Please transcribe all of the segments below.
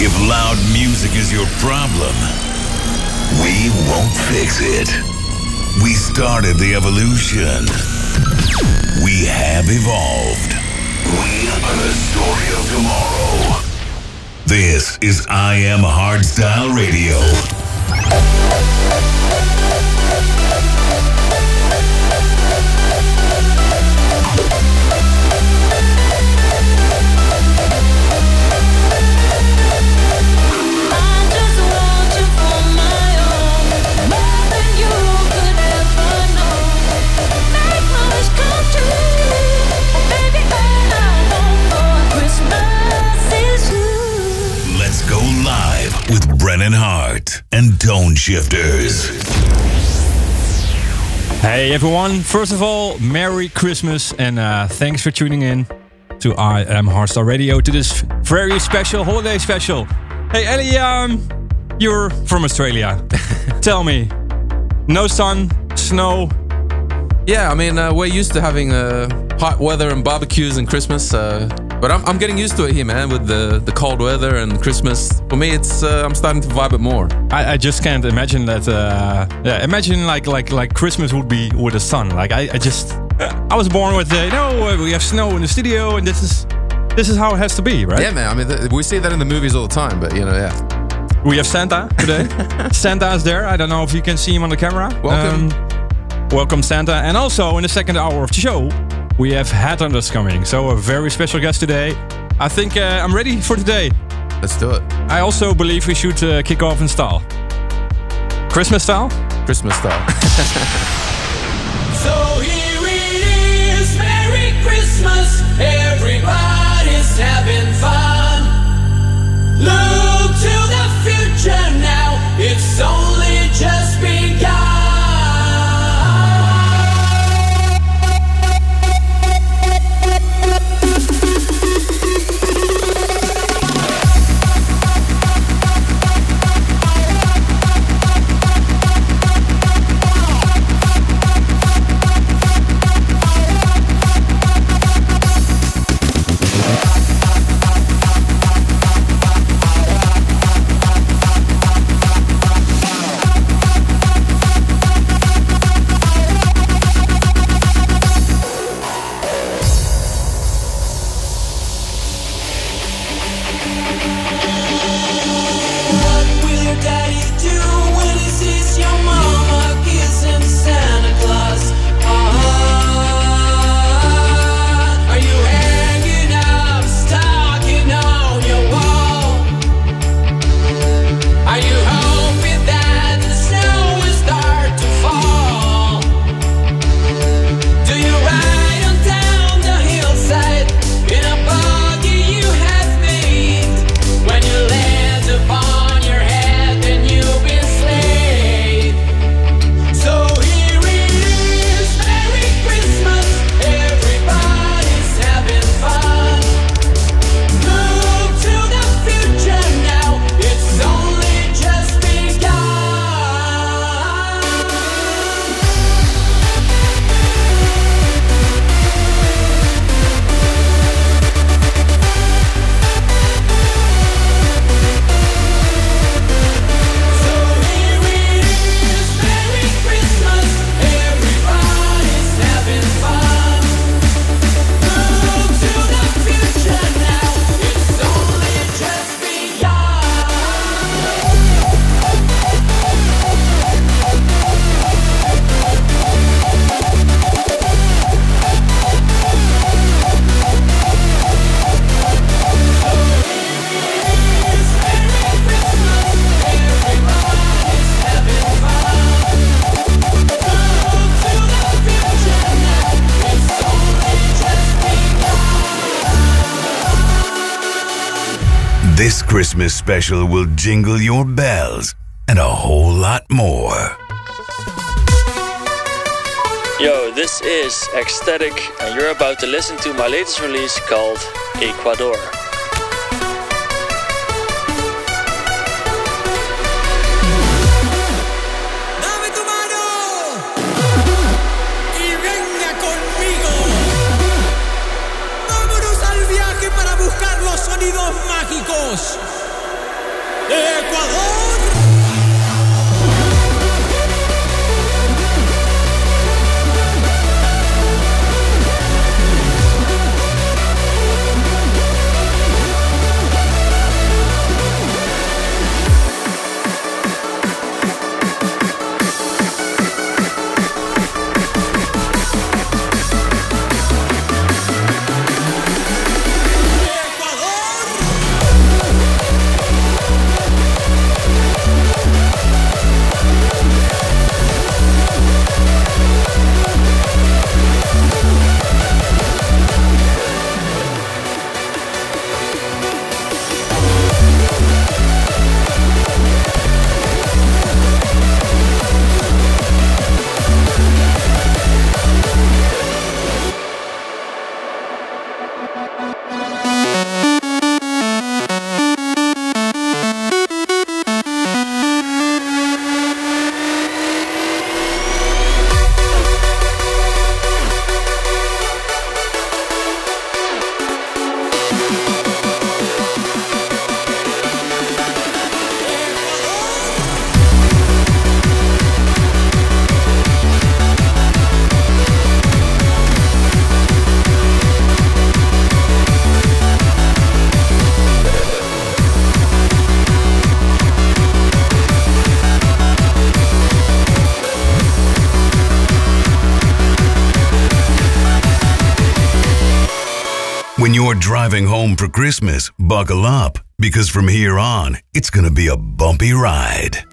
If loud music is your problem, we won't fix it. We started the evolution. We have evolved. We are the story of tomorrow. This is I Am Hardstyle Radio. With Brennan Heart and Toneshifterz. Hey everyone, first of all, Merry Christmas and uh, thanks for tuning in to I Am Hardstyle Radio to this very special holiday special. Hey Ellie, um, you're from Australia. Tell me, no sun, snow. Yeah, I mean, uh, we're used to having uh, hot weather and barbecues and Christmas, uh, but I'm, I'm getting used to it here, man, with the, the cold weather and Christmas. For me, it's uh, I'm starting to vibe it more. I, I just can't imagine that. Uh, yeah, imagine like like like Christmas would be with the sun. Like I, I just, I was born with uh, you know we have snow in the studio and this is this is how it has to be, right? Yeah, man. I mean, th- we see that in the movies all the time, but you know, yeah. We have Santa today. Santa is there. I don't know if you can see him on the camera. Welcome. Um, welcome, Santa. And also in the second hour of the show, we have Headhunterz coming. So a very special guest today. I think uh, I'm ready for today. Let's do it. I also believe we should uh, kick off in style. Christmas style? Christmas style. So here it is, Merry Christmas. Everybody's having fun. Look to the future now, it's only Christmas special will jingle your bells and a whole lot more. Yo, this is Ecstatic, and you're about to listen to my latest release called Ecuador. driving home for Christmas, buckle up because from here on, it's going to be a bumpy ride.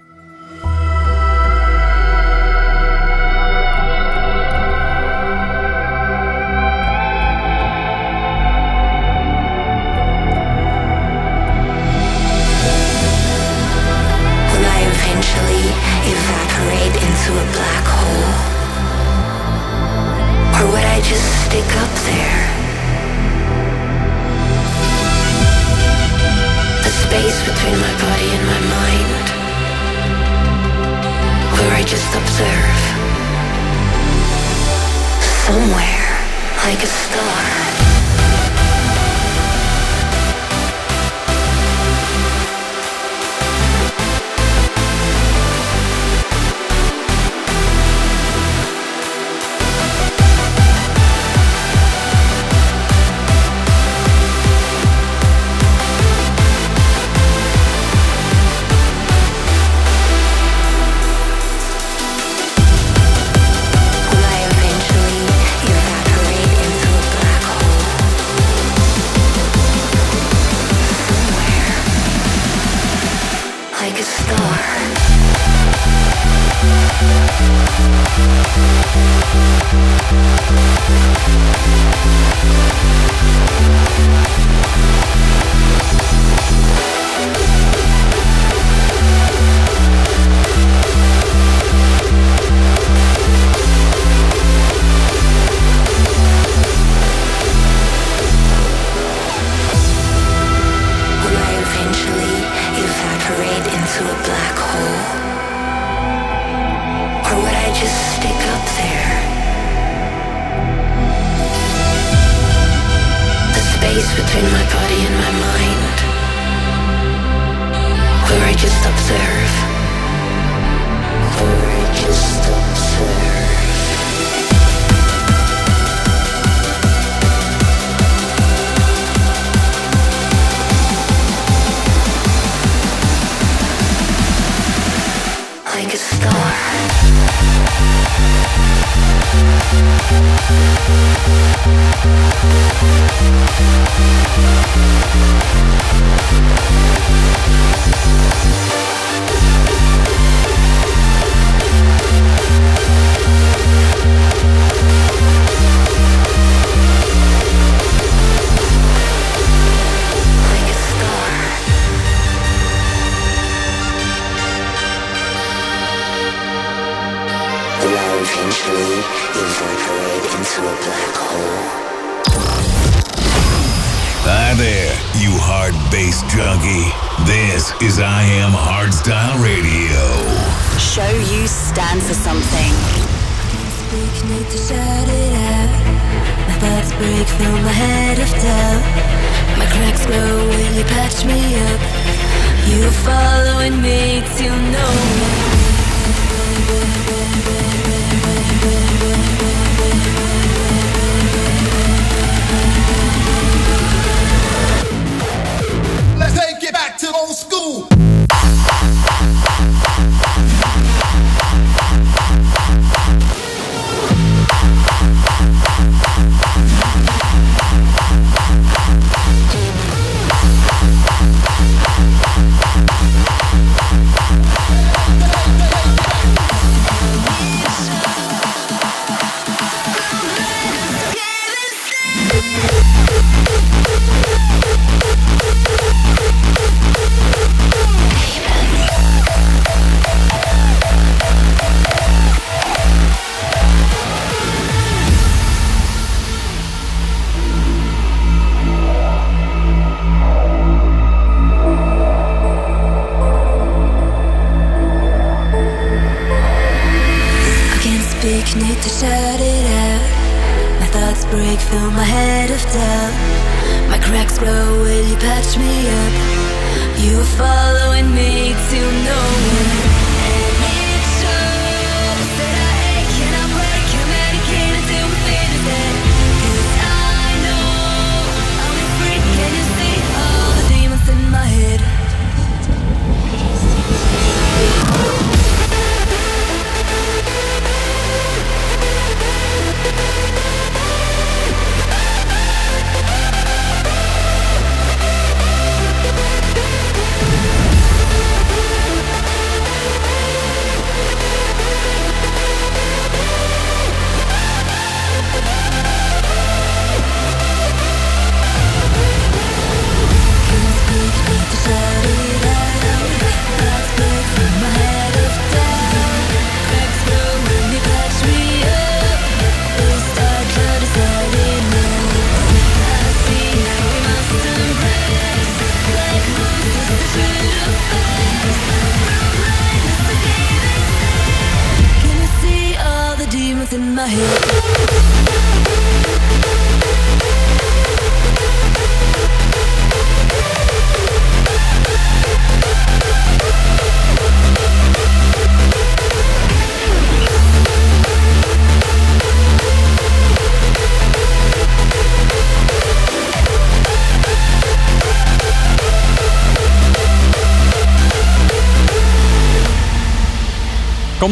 I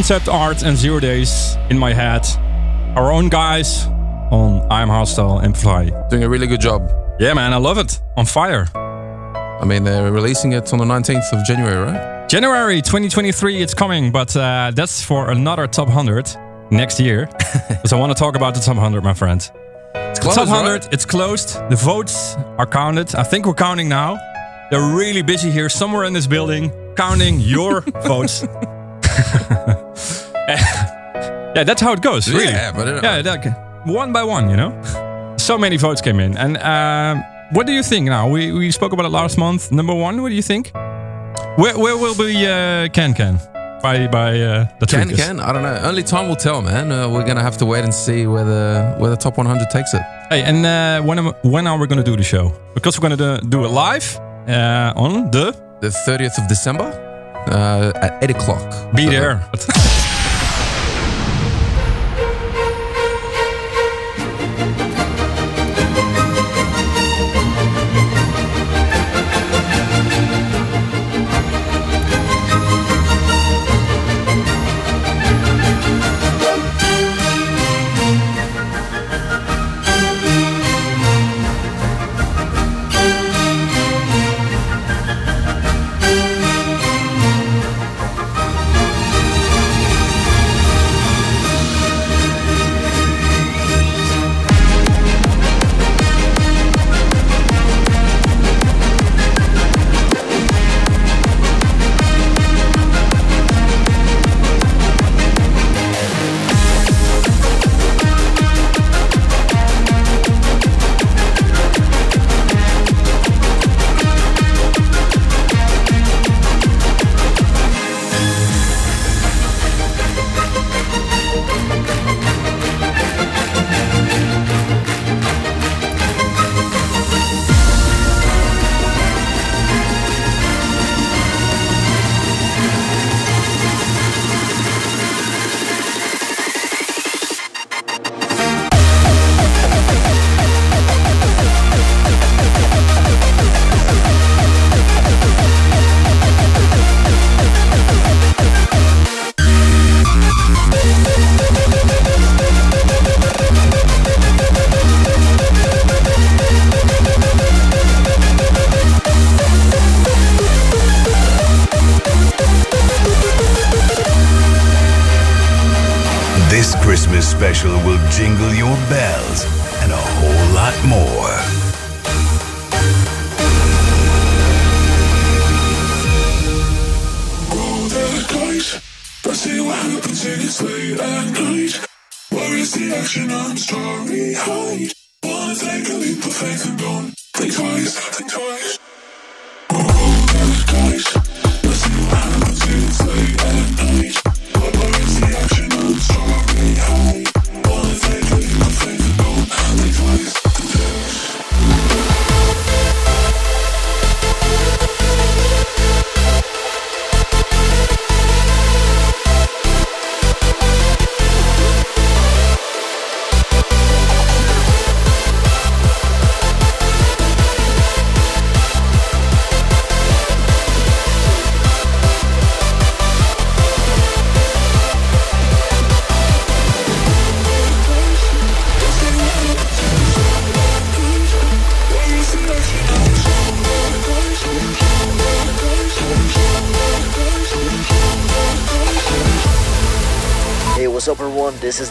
Concept art and zero days in my head. Our own guys on I'm Hostile and Fly. Doing a really good job. Yeah, man, I love it. On fire. I mean, they're releasing it on the 19th of January, right? January 2023, it's coming, but uh, that's for another top 100 next year. Because I want to talk about the top 100, my friend. It's The top 100, it's closed. The votes are counted. I think we're counting now. They're really busy here, somewhere in this building, counting your votes. Yeah, that's how it goes, really. Yeah, but it- yeah, that, one by one, you know. So many votes came in, and um, what do you think now? We we spoke about it last month. Number one, what do you think? Where where will be uh, Can Can by by uh, the Can can I don't know. Only time will tell, man. Uh, we're gonna have to wait and see where the where the top 100 takes it. Hey, and uh, when am, when are we gonna do the show? Because we're gonna do, do it live uh, on the The 30th of December uh, at 8 o'clock. Be So- there.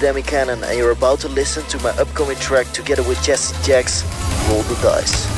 Demi Kanon and you're about to listen to my upcoming track together with Jesse Jacks. Roll the Dice.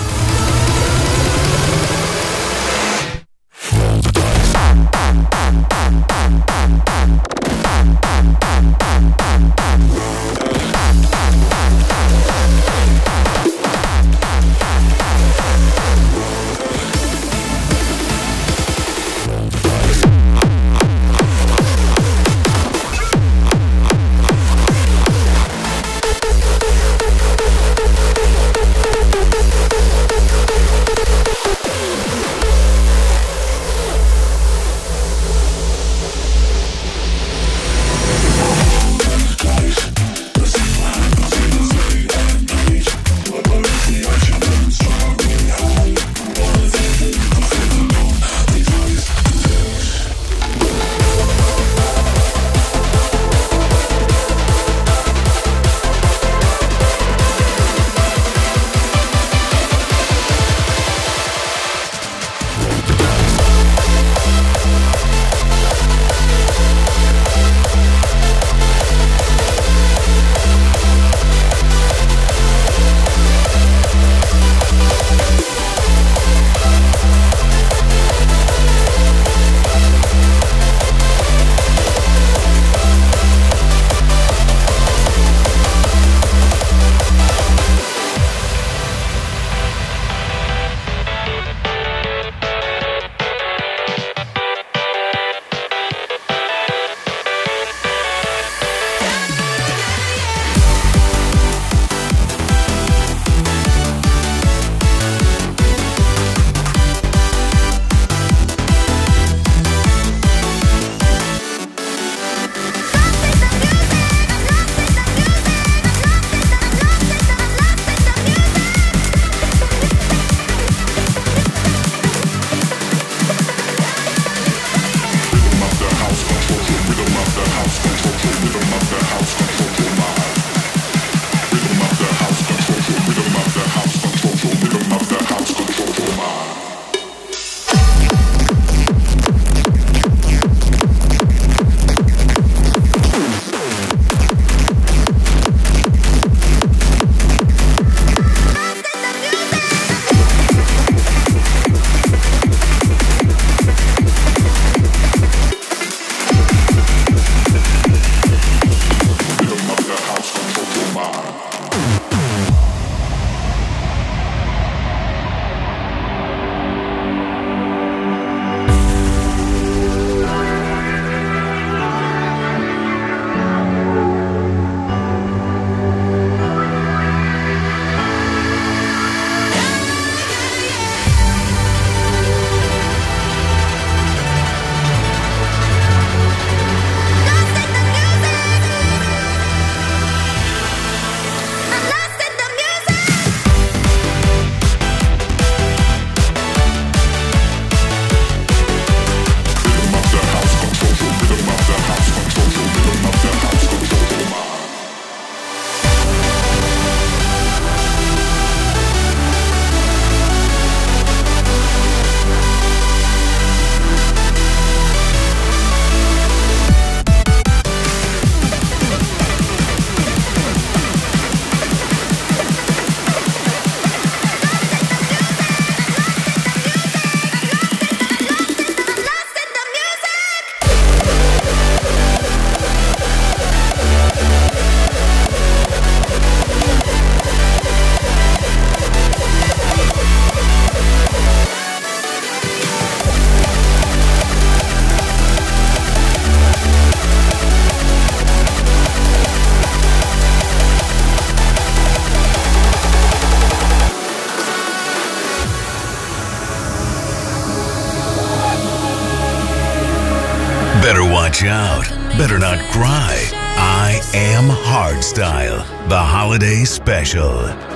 Better not cry. I am Hardstyle, the holiday special.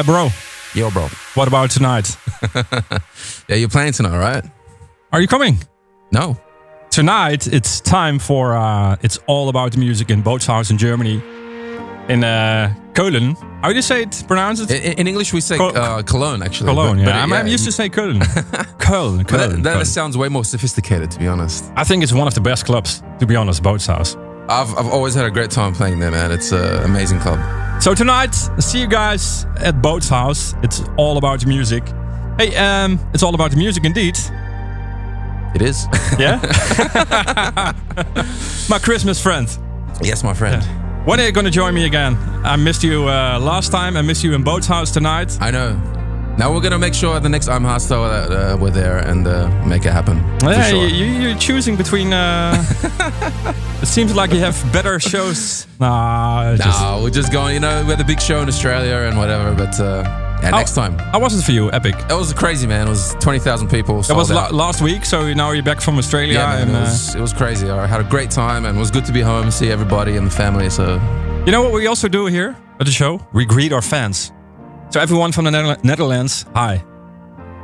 Uh, bro. Yo, bro. What about tonight? Yeah, you're playing tonight, right? Are you coming? No. Tonight, it's time for uh, It's All About the Music in Bootshaus in Germany. In uh, Köln. How do you say it? Pronounce it? In, in English, we say Col- uh, Cologne, actually. Cologne, But- yeah. but, I'm, I'm used to say Köln. Köln, But that, that Köln. sounds way more sophisticated, to be honest. I think it's one of the best clubs, to be honest, Bootshaus. I've, I've always had a great time playing there, man. It's an amazing club. So tonight, see you guys at Bootshaus. It's all about the music. Hey, um, it's all about the music indeed. It is. Yeah? My Christmas friend. yes, my friend. When are you going to join me again? I missed you uh, last time. I missed you in Bootshaus tonight. I know. Now we're gonna make sure the next I'm Hostile that uh, we're there and uh, make it happen. Yeah, sure. you, you're choosing between. Uh, it seems like you have better shows. Nah, just- no, we're just going. You know, we had a big show in Australia and whatever. But uh, yeah, How- next time. How was it for you? Epic. It was crazy, man. It was twenty thousand people. That sold was la- last week, so now you're back from Australia. Yeah, man, and, it uh, was it was crazy. I had a great time and it was good to be home, see everybody and the family. So You know what we also do here at the show? We greet our fans. So everyone from the Nether- Netherlands, hi.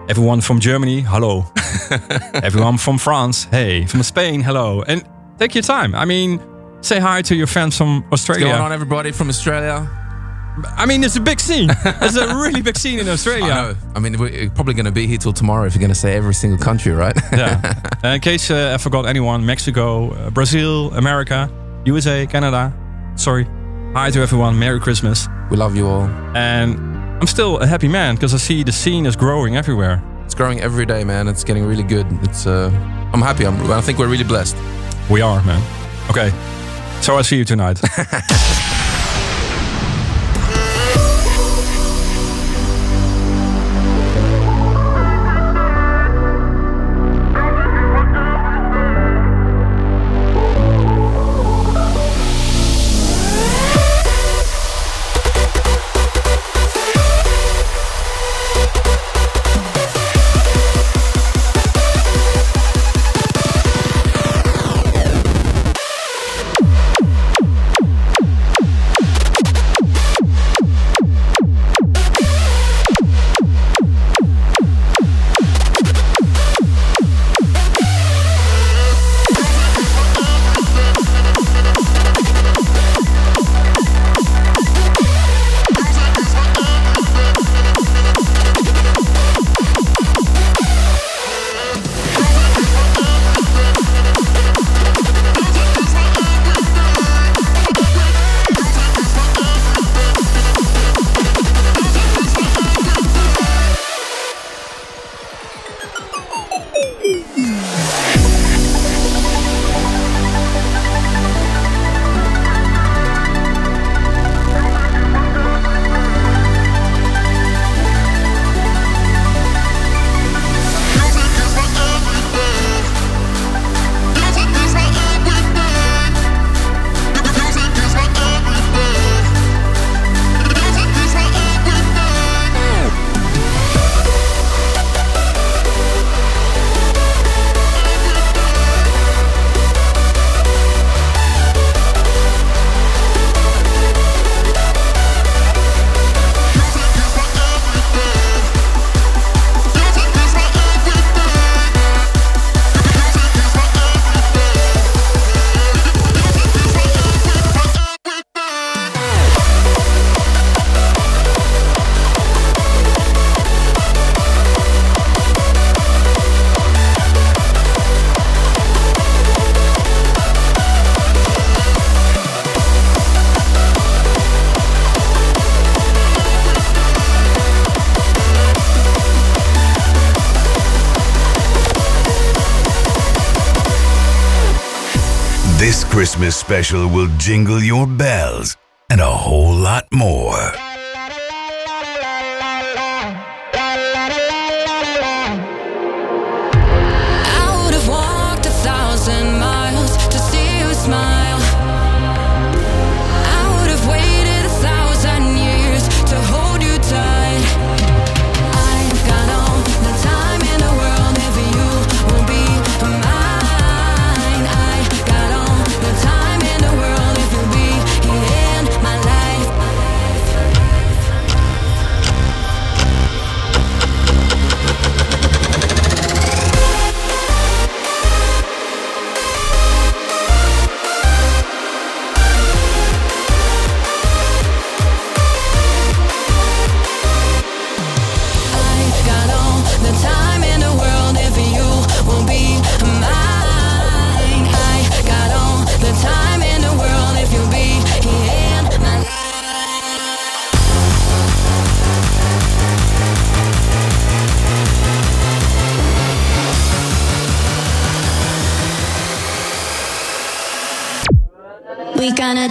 Everyone from Germany, hello. everyone from France, hey. From Spain, hello. And take your time. I mean, say hi to your fans from Australia. what's going on, everybody from Australia? I mean, it's a big scene. it's a really big scene in Australia. I know. I mean, we're probably going to be here till tomorrow if you're going to say every single country, right? yeah. Uh, in case uh, I forgot anyone, Mexico, uh, Brazil, America, USA, Canada. Sorry. Hi to everyone. Merry Christmas. we love you all. And I'm still a happy man because I see the scene is growing everywhere. It's growing every day, man. It's getting really good. It's. Uh, I'm happy. I'm, I think we're really blessed. We are, man. Okay. So I'll see you tonight. Christmas special will jingle your bells and a whole lot more.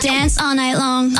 dance all night long.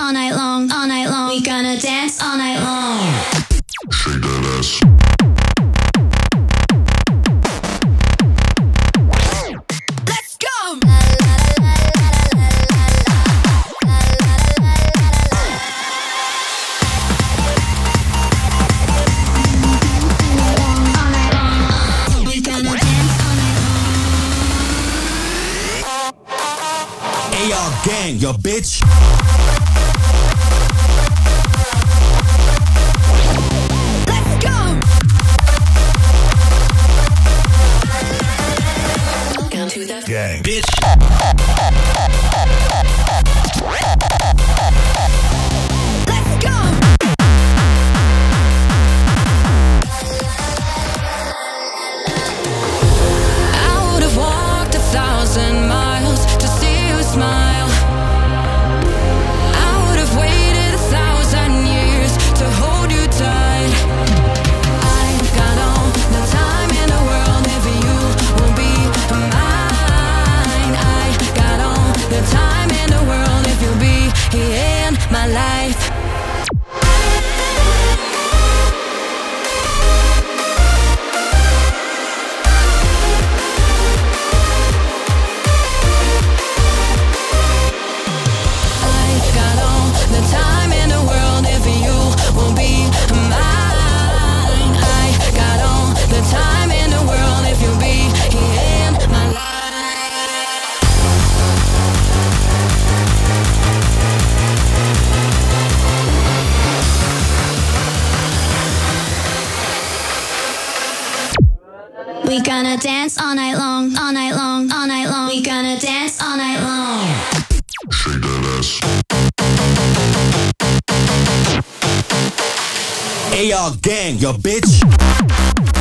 y'all gang, your bitch.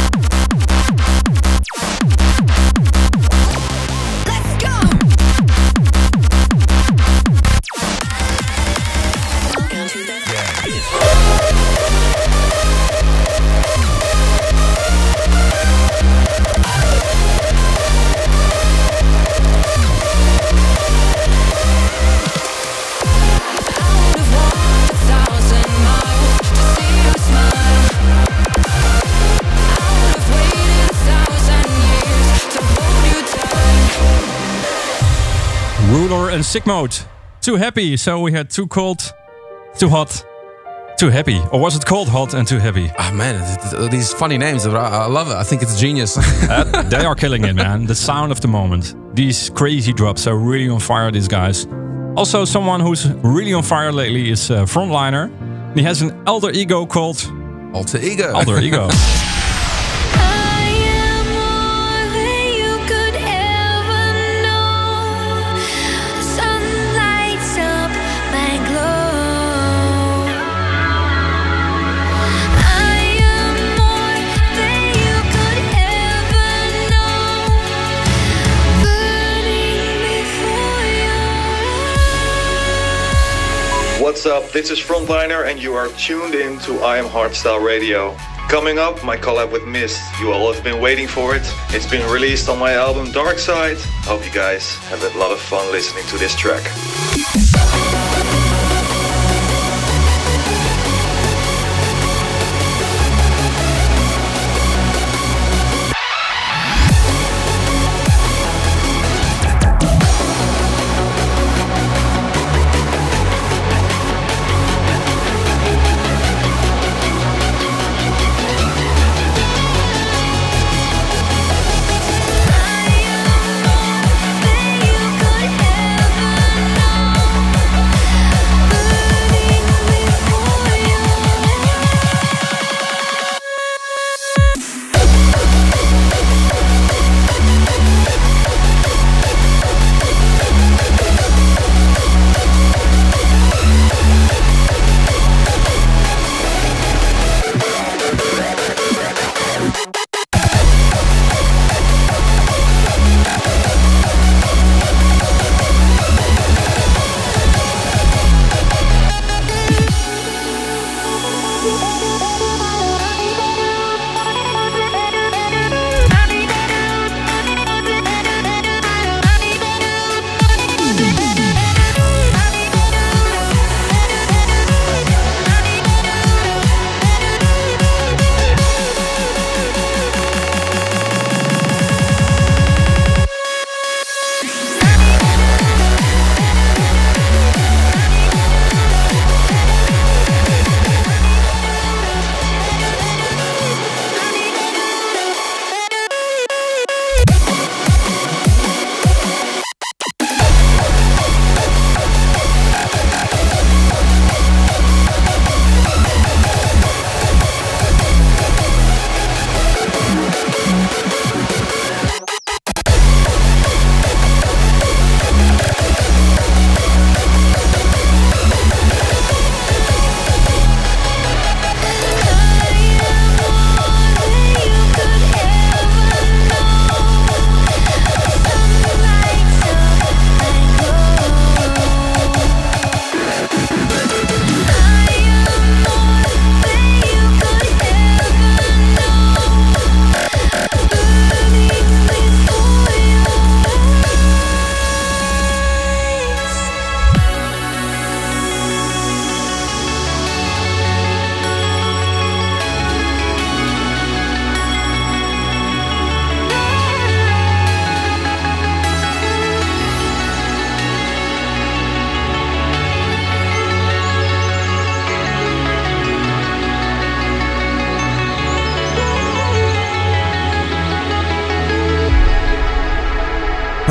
Sickmode. Too happy. So we had too cold, too hot, too happy. Or was it cold, hot, and too happy? Ah, oh, man, these funny names. I love it. I think it's genius. uh, they are killing it, man. The sound of the moment. These crazy drops are really on fire, these guys. Also, someone who's really on fire lately is a Frontliner. He has an alter ego called. Alter ego. Alter ego. What's up? This is Frontliner, and you are tuned in to I Am Hardstyle Radio. Coming up, my collab with Mist. You all have been waiting for it. It's been released on my album Dark Side. Hope you guys have a lot of fun listening to this track.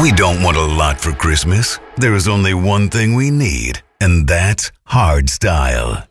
We don't want a lot for Christmas. There is only one thing we need, and that's hard style.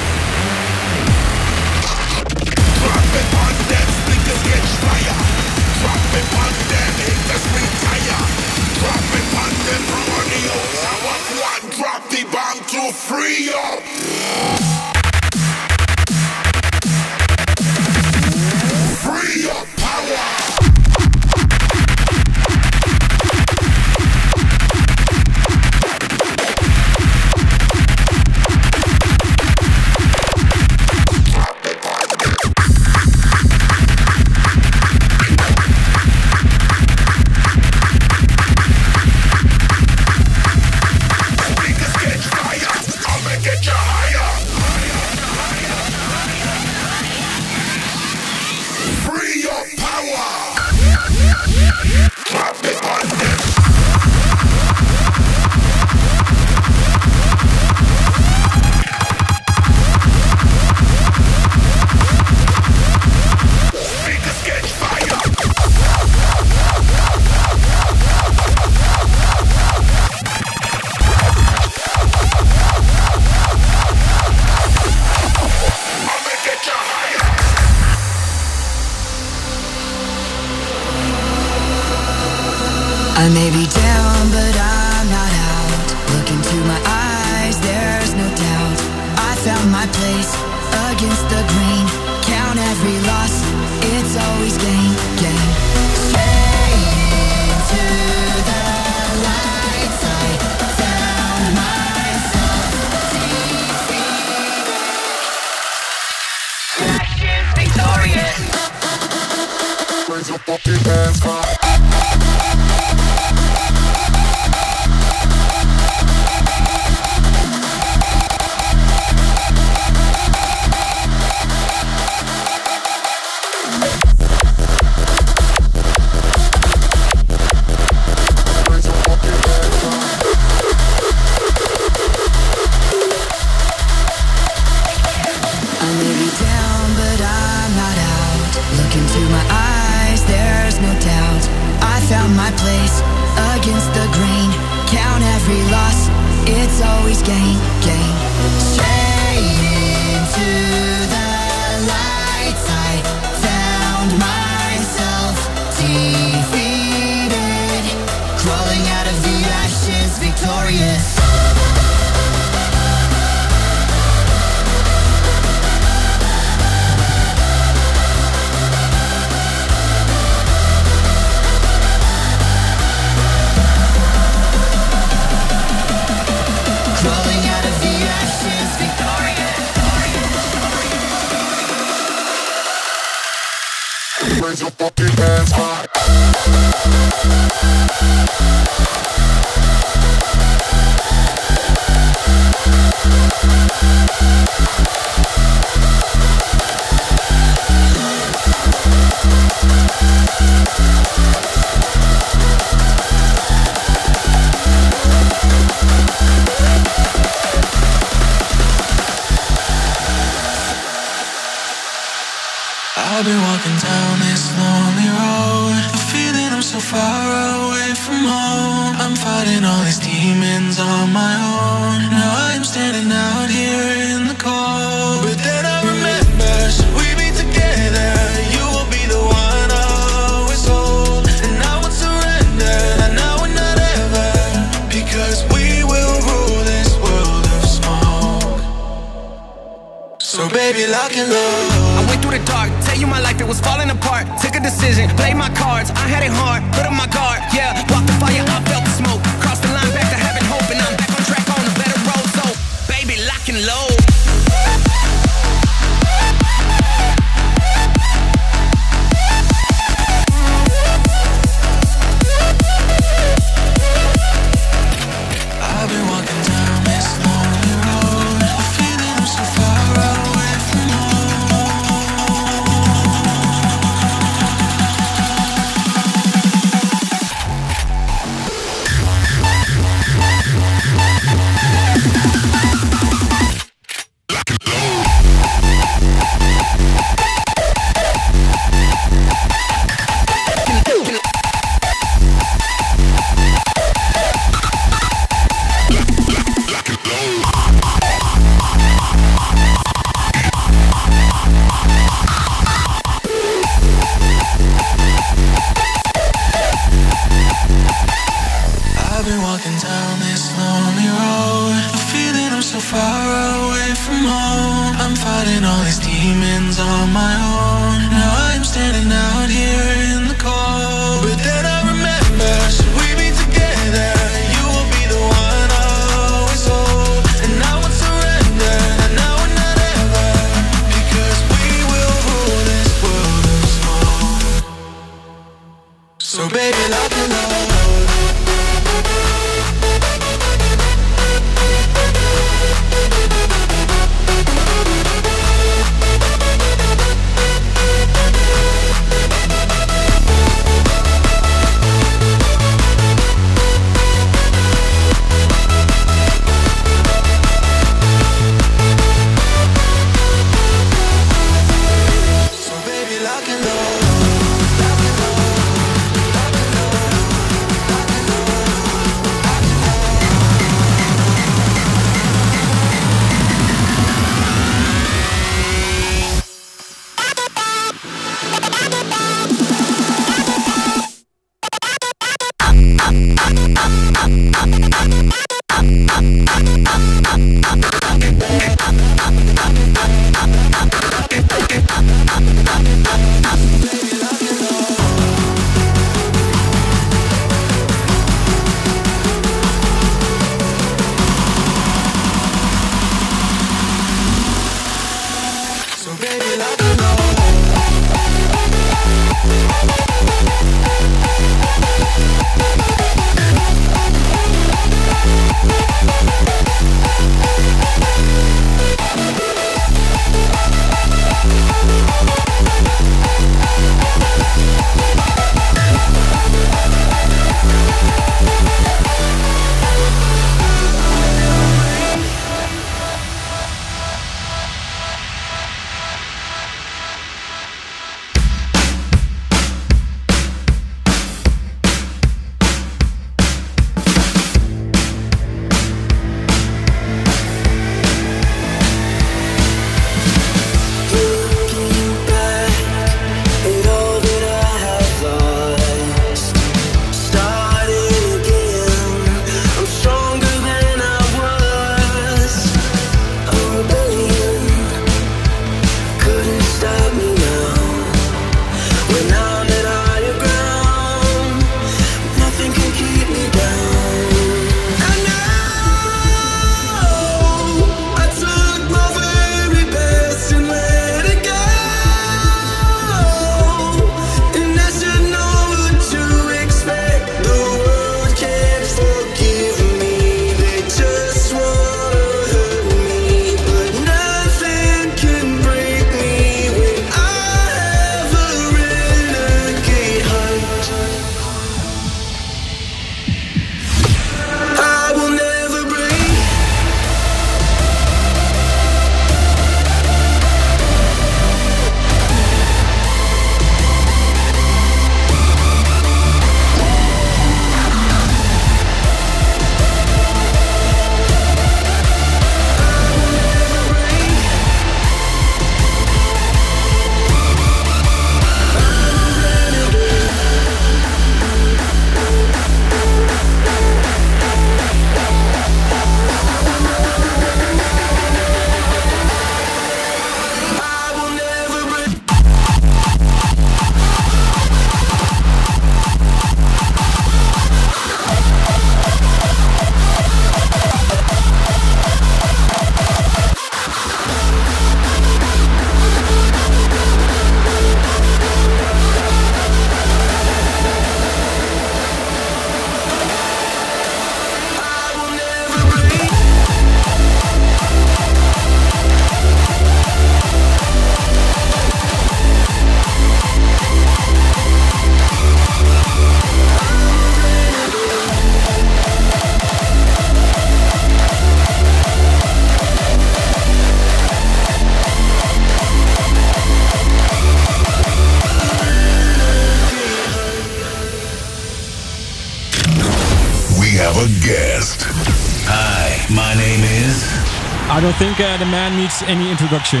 Don't think uh, the man needs any introduction.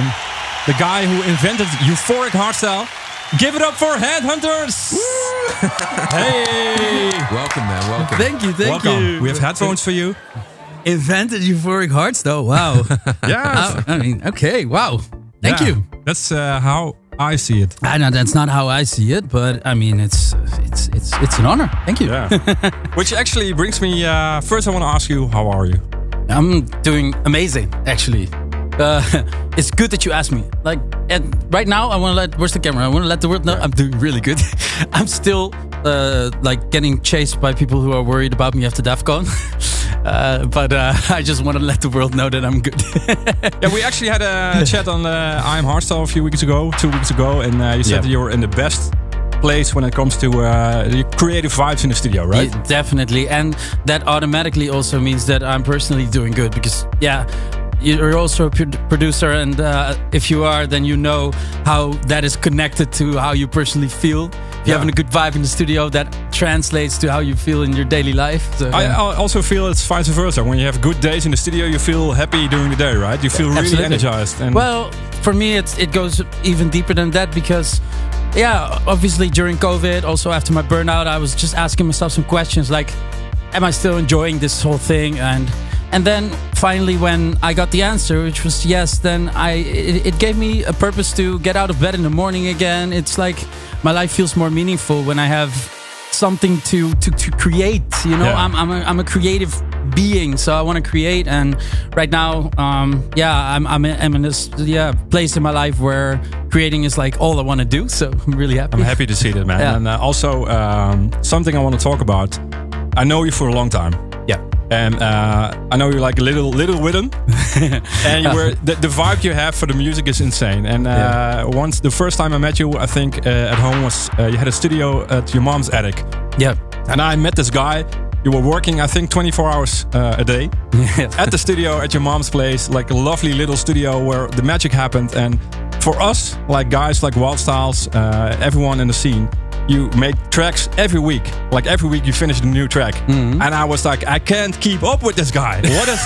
The guy who invented euphoric hardstyle. Give it up for Headhunterz! hey! Welcome, man. Welcome. Thank you, thank Welcome. you. We have headphones for you. Invented euphoric hearts, though. Wow. yeah. I, I mean, okay, wow. Thank Yeah. you. That's uh, how I see it. I know that's not how I see it, but I mean, it's it's it's it's an honor. Thank you. Yeah. Which actually brings me. Uh, first, I want to ask you, how are you? I'm doing amazing, actually. Uh, it's good that you asked me. Like, and right now, I want to let. Where's the camera? I want to let the world know I'm doing really good. I'm still uh, like getting chased by people who are worried about me after Defqon. Uh, but uh, I just want to let the world know that I'm good. Yeah, we actually had a chat on uh, I Am Hardstyle a few weeks ago, two weeks ago, and uh, you said Yeah. that you're in the best place when it comes to uh, creative vibes in the studio, right? Yeah, definitely. And that automatically also means that I'm personally doing good because, yeah, you're also a producer. And uh, if you are, then you know how that is connected to how you personally feel. If you're Yeah. having a good vibe in the studio, that translates to how you feel in your daily life. So, I, yeah. I also feel it's vice versa. When you have good days in the studio, you feel happy during the day, right? You feel really Absolutely. energized. And well, for me, it's it goes even deeper than that because, yeah, obviously during COVID, also after my burnout, I was just asking myself some questions like, am I still enjoying this whole thing? And and then finally, when I got the answer, which was yes, then I it, it gave me a purpose to get out of bed in the morning again. It's like my life feels more meaningful when I have something to to, to create. You know, Yeah. I'm I'm a, I'm a creative being, so I want to create. And right now, um, yeah, I'm I'm in, I'm in this yeah place in my life where creating is like all I want to do. So I'm really happy. I'm happy to see that, man. Yeah. And uh, also, um, something I want to talk about. I know you for a long time. Yeah. And uh, I know you're like a little little with him, and you were the, the vibe you have for the music is insane. And uh, Yeah. once the first time I met you, I think uh, at home was uh, you had a studio at your mom's attic. Yeah. And I met this guy. You were working, I think, 24 hours uh, a day at the studio at your mom's place, like a lovely little studio where the magic happened. And for us, like guys like Wildstylez, uh, everyone in the scene, you make tracks every week. Like every week, you finish a new track. Mm-hmm. And I was like, I can't keep up with this guy. What is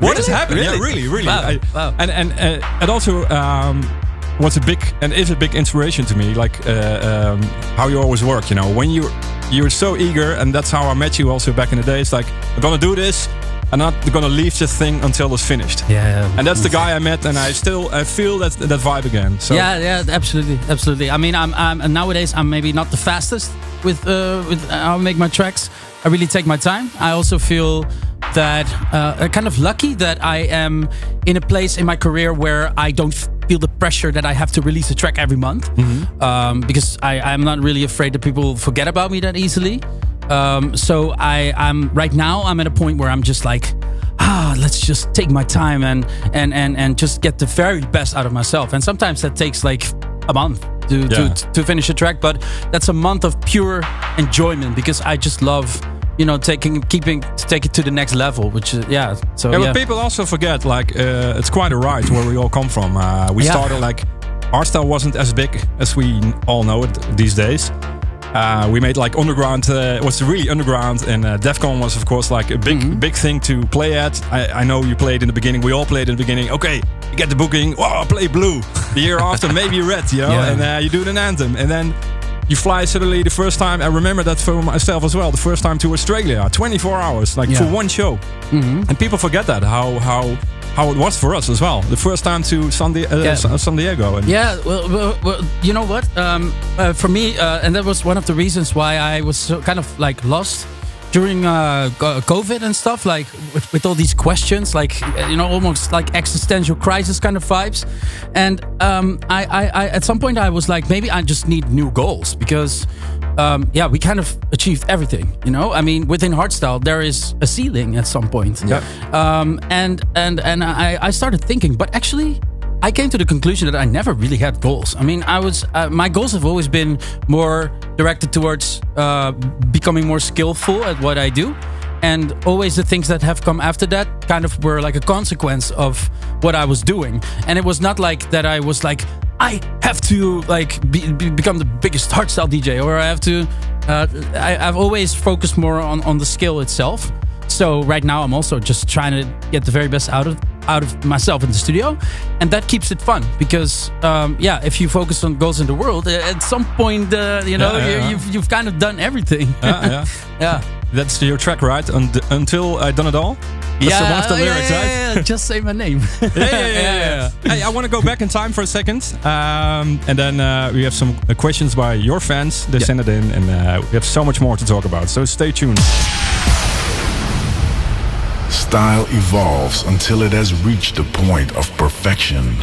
what is Really? happening? Really? Yeah, really, really. Wow. I- Wow. And and uh, it also um, was a big and is a big inspiration to me. Like uh, um, how you always work. You know, when you you're so eager, and that's how I met you also back in the day. It's like I'm gonna do this. I'm not gonna leave this thing until it's finished. Yeah. yeah. And that's the guy I met, and I still I feel that that vibe again. So yeah, yeah, absolutely, absolutely. I mean, I'm, I'm nowadays I'm maybe not the fastest with uh, with how I make my tracks. I really take my time. I also feel that uh, kind of lucky that I am in a place in my career where I don't feel the pressure that I have to release a track every month um, because I, I'm not really afraid that people forget about me that easily. Um, so I, I'm right now I'm at a point where I'm just like, ah, let's just take my time and and and and just get the very best out of myself. And sometimes that takes like a month to Yeah. to, to finish a track, but that's a month of pure enjoyment because I just love. You know, taking, keeping, to take it to the next level, which is yeah. So Yeah, yeah, but people also forget like uh, it's quite a ride where we all come from. Uh, we Yeah. started like our style wasn't as big as we all know it these days. Uh, we made like underground. Uh, it was really underground, and uh, Defqon was of course like a big, Mm-hmm. big thing to play at. I, I know you played in the beginning. We all played in the beginning. Okay, you get the booking. Oh, play blue. The year after, maybe red. You know, Yeah. and uh, you do an anthem, and then. You fly suddenly the first time. I remember that for myself as well. The first time to Australia, 24 hours, like Yeah. for one show. And people forget that how how how it was for us as well. The first time to San, Di- uh, Yeah. San Diego. And Yeah, well, well, well you know what? Um, uh, for me, uh, and that was one of the reasons why I was so kind of like lost during uh, COVID and stuff, like with, with all these questions, like you know, almost like existential crisis kind of vibes. And um, I, I, I, at some point, I was like, maybe I just need new goals because. Um, yeah, we kind of achieved everything, you know. I mean, within hardstyle, there is a ceiling at some point. Yeah. Um, and and and I, I started thinking, but actually, I came to the conclusion that I never really had goals. I mean, I was uh, my goals have always been more directed towards uh, becoming more skillful at what I do, and always the things that have come after that kind of were like a consequence of what I was doing. And it was not like that I was like I have to like be, be, become the biggest hardstyle DJ, or I have to. Uh, I, I've always focused more on on the skill itself. So right now I'm also just trying to get the very best out of out of myself in the studio, and that keeps it fun because um, yeah, if you focus on goals in the world, uh, at some point uh, you know Yeah, yeah, you, yeah. you've you've kind of done everything. Yeah, yeah. yeah. That's your track, right? Und until I done it all. That's yeah, one of the yeah, lyrics, yeah, right? yeah, yeah. Just say my name. yeah, yeah, yeah, yeah. hey, I want to go back in time for a second, um, and then uh, we have some uh, questions by your fans. They Yeah. sent it in, and uh, we have so much more to talk about. So stay tuned. Style evolves until it has reached the point of perfection.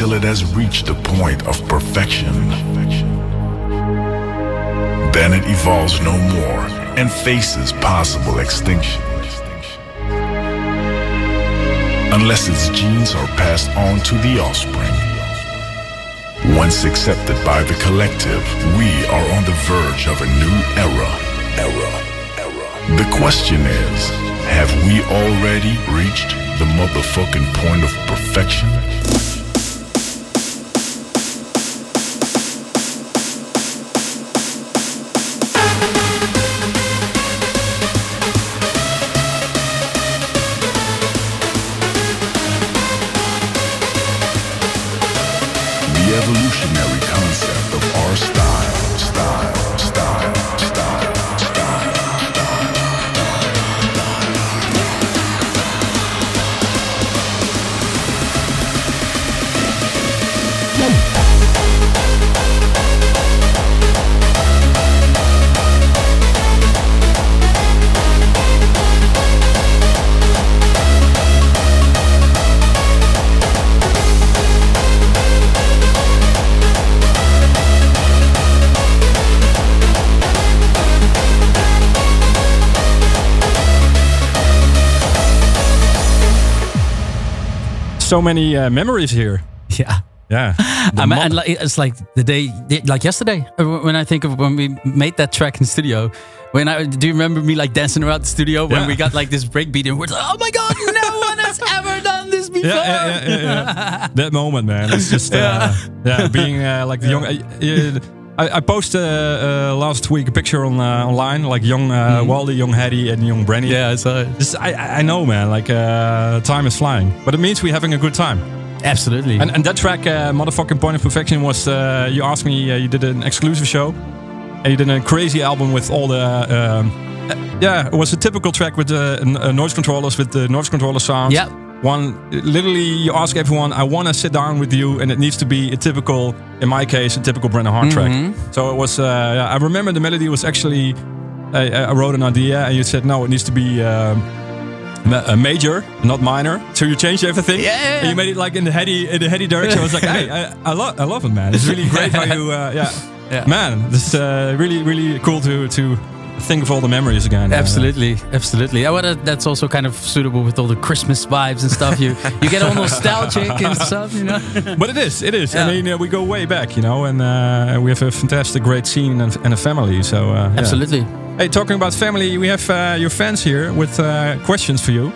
Until it has reached the point of perfection. Then it evolves no more and faces possible extinction. Unless its genes are passed on to the offspring. Once accepted by the collective, we are on the verge of a new era. Era. Era. The question is, have we already reached the motherfucking point of perfection? So many uh, memories here. Yeah. Yeah. The I mean, and like, it's like the day, like yesterday, uh, when I think of when we made that track in studio. When I do you remember me like dancing around the studio when Yeah. we got like this breakbeat and we're like, oh my god, no one has ever done this before. yeah, yeah, yeah, yeah, yeah. that moment, man. It's just, uh, yeah, being uh, like the young. Uh, uh, I, I posted uh, uh, last week a picture on uh, online, like young uh, Wally, young Hattie, and young Brenny. Yeah, I saw. Just, I, I know, man. Like uh, time is flying, but it means we're having a good time. Absolutely. And, and that track, uh, motherfucking point of perfection, was uh, you asked me. Uh, you did an exclusive show, and you did a crazy album with all the. Um, uh, yeah, it was a typical track with the uh, Noisecontrollers, with the Noisecontroller sound. Yeah. One, literally, you ask everyone, I want to sit down with you, and it needs to be a typical, in my case, a typical Brennan Heart Mhm. track. So it was, uh, I remember the melody was actually, I, I wrote an idea, and you said, no, it needs to be um, a major, not minor. So you changed everything. Yeah, yeah, yeah. And you made it like in the heady, in the heady direction. I was like, hey, I, I, love, I love it, man. It's really great how you, uh, yeah. Yeah. Man, this is uh, really, really cool to, to think of all the memories again. Uh, Absolutely, absolutely. Yeah, well, that, that's also kind of suitable with all the Christmas vibes and stuff. You you get all nostalgic and stuff, you know. but it is, it is. Yeah. I mean, uh, we go way back, you know, and uh, we have a fantastic, great scene and, and a family. So, uh, yeah. Absolutely. Hey, talking about family, we have uh, your fans here with uh, questions for you.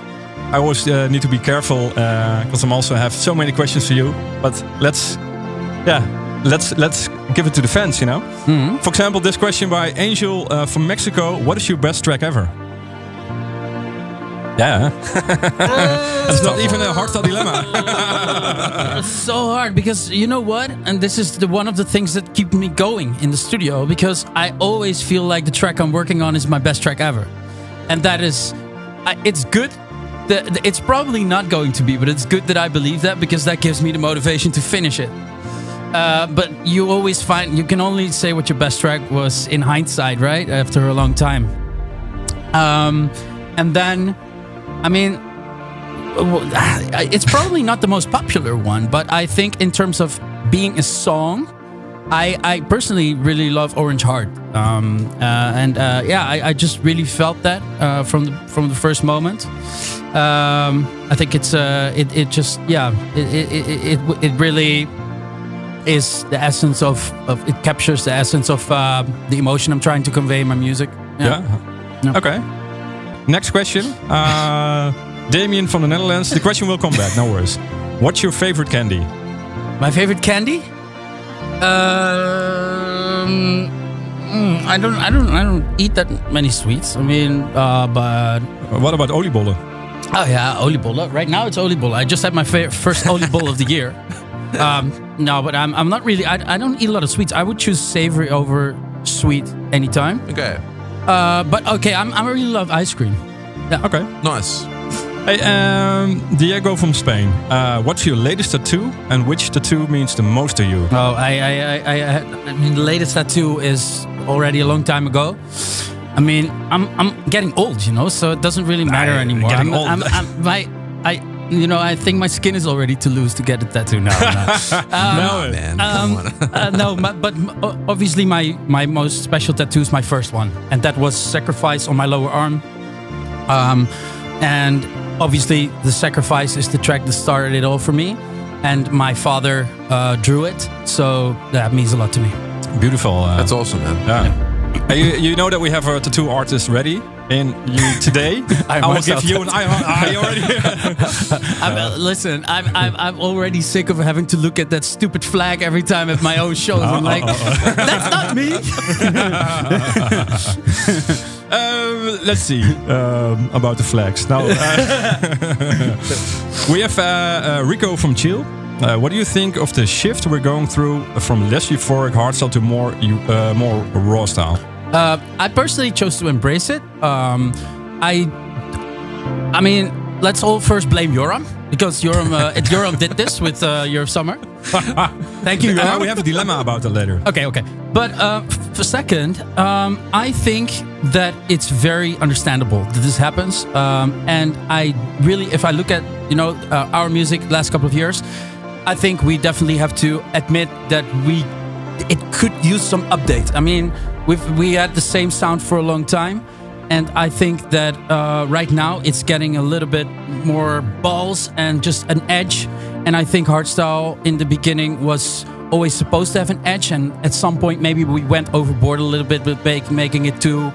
I always uh, need to be careful because I'm also have so many questions for you. But let's, yeah, let's let's give it to the fans, you know. Mhm. For example, this question by Angel uh, from Mexico: What is your best track ever? Yeah. It's not even a hardstyle dilemma. it's so hard because you know what and this is the one of the things that keep me going in the studio because i always feel like the track i'm working on is my best track ever and that is I, it's good that that- it's probably not going to be but it's good that i believe that because that gives me the motivation to finish it uh, but you always find you can only say what your best track was in hindsight right? After a long time. Um, and then i mean it's probably not the most popular one, but I think in terms of being a song, I, I personally really love Orange Heart, um, uh, and uh, yeah, I, I just really felt that uh, from the from the first moment. Um, I think it's uh, it, it just yeah, it it, it it it really is the essence of, of it captures the essence of uh, the emotion I'm trying to convey in my music. Yeah. Okay. Next question. Uh, Damien from the Netherlands. The question will come back. No worries. What's your favorite candy? My favorite candy? Um, mm, I don't, I don't, I don't eat that many sweets. I mean, uh, but what about oliebollen? Oh yeah, oliebollen. Right now it's oliebollen. I just had my fa- first oliebollen of the year. Um, no, but I'm, I'm not really. I, I don't eat a lot of sweets. I would choose savory over sweet anytime. Okay. Uh, but okay, I'm, I really love ice cream. Yeah. Okay. Nice. Hey, um, Diego from Spain. Uh, what's your latest tattoo, and which tattoo means the most to you? Oh, I, I, I, I, I mean, the latest tattoo is already a long time ago. I mean, I'm, I'm getting old, you know, so it doesn't really matter Nah, anymore. getting I'm, old. I'm, I'm, my, I, you know, I think my skin is already too loose to get a tattoo now. No, man, Um, uh, no, but, but o- obviously my my most special tattoo is my first one, and that was sacrifice on my lower arm. Um, and obviously the sacrifice is the track that started it all for me, and my father uh, drew it, so that means a lot to me. Beautiful. Uh, That's awesome, man. Yeah. Hey, you, you know that we have a tattoo artist ready in you today. I I will give you an eye. I already. I'm, uh, listen, I'm, I'm I'm already sick of having to look at that stupid flag every time at my own shows. I'm like, that's not me. um, let's see um, about the flags. Now, uh, we have uh, uh, Rico from Chile. Uh, what do you think of the shift we're going through from less euphoric hardstyle to more uh, more raw style? Uh, I personally chose to embrace it. Um, I, I mean, let's all first blame Yoram because Yoram, uh, Yoram did this with uh, your summer. Thank you. Yoram. we have a dilemma about the letter. Okay, okay. But uh, for second, um, I think that it's very understandable that this happens. Um, and I really, if I look at you know uh, our music last couple of years, I think we definitely have to admit that we it could use some update. I mean, we've we had the same sound for a long time. And I think that uh, right now it's getting a little bit more balls and just an edge. And I think hardstyle in the beginning was always supposed to have an edge. And at some point, maybe we went overboard a little bit with make, making it too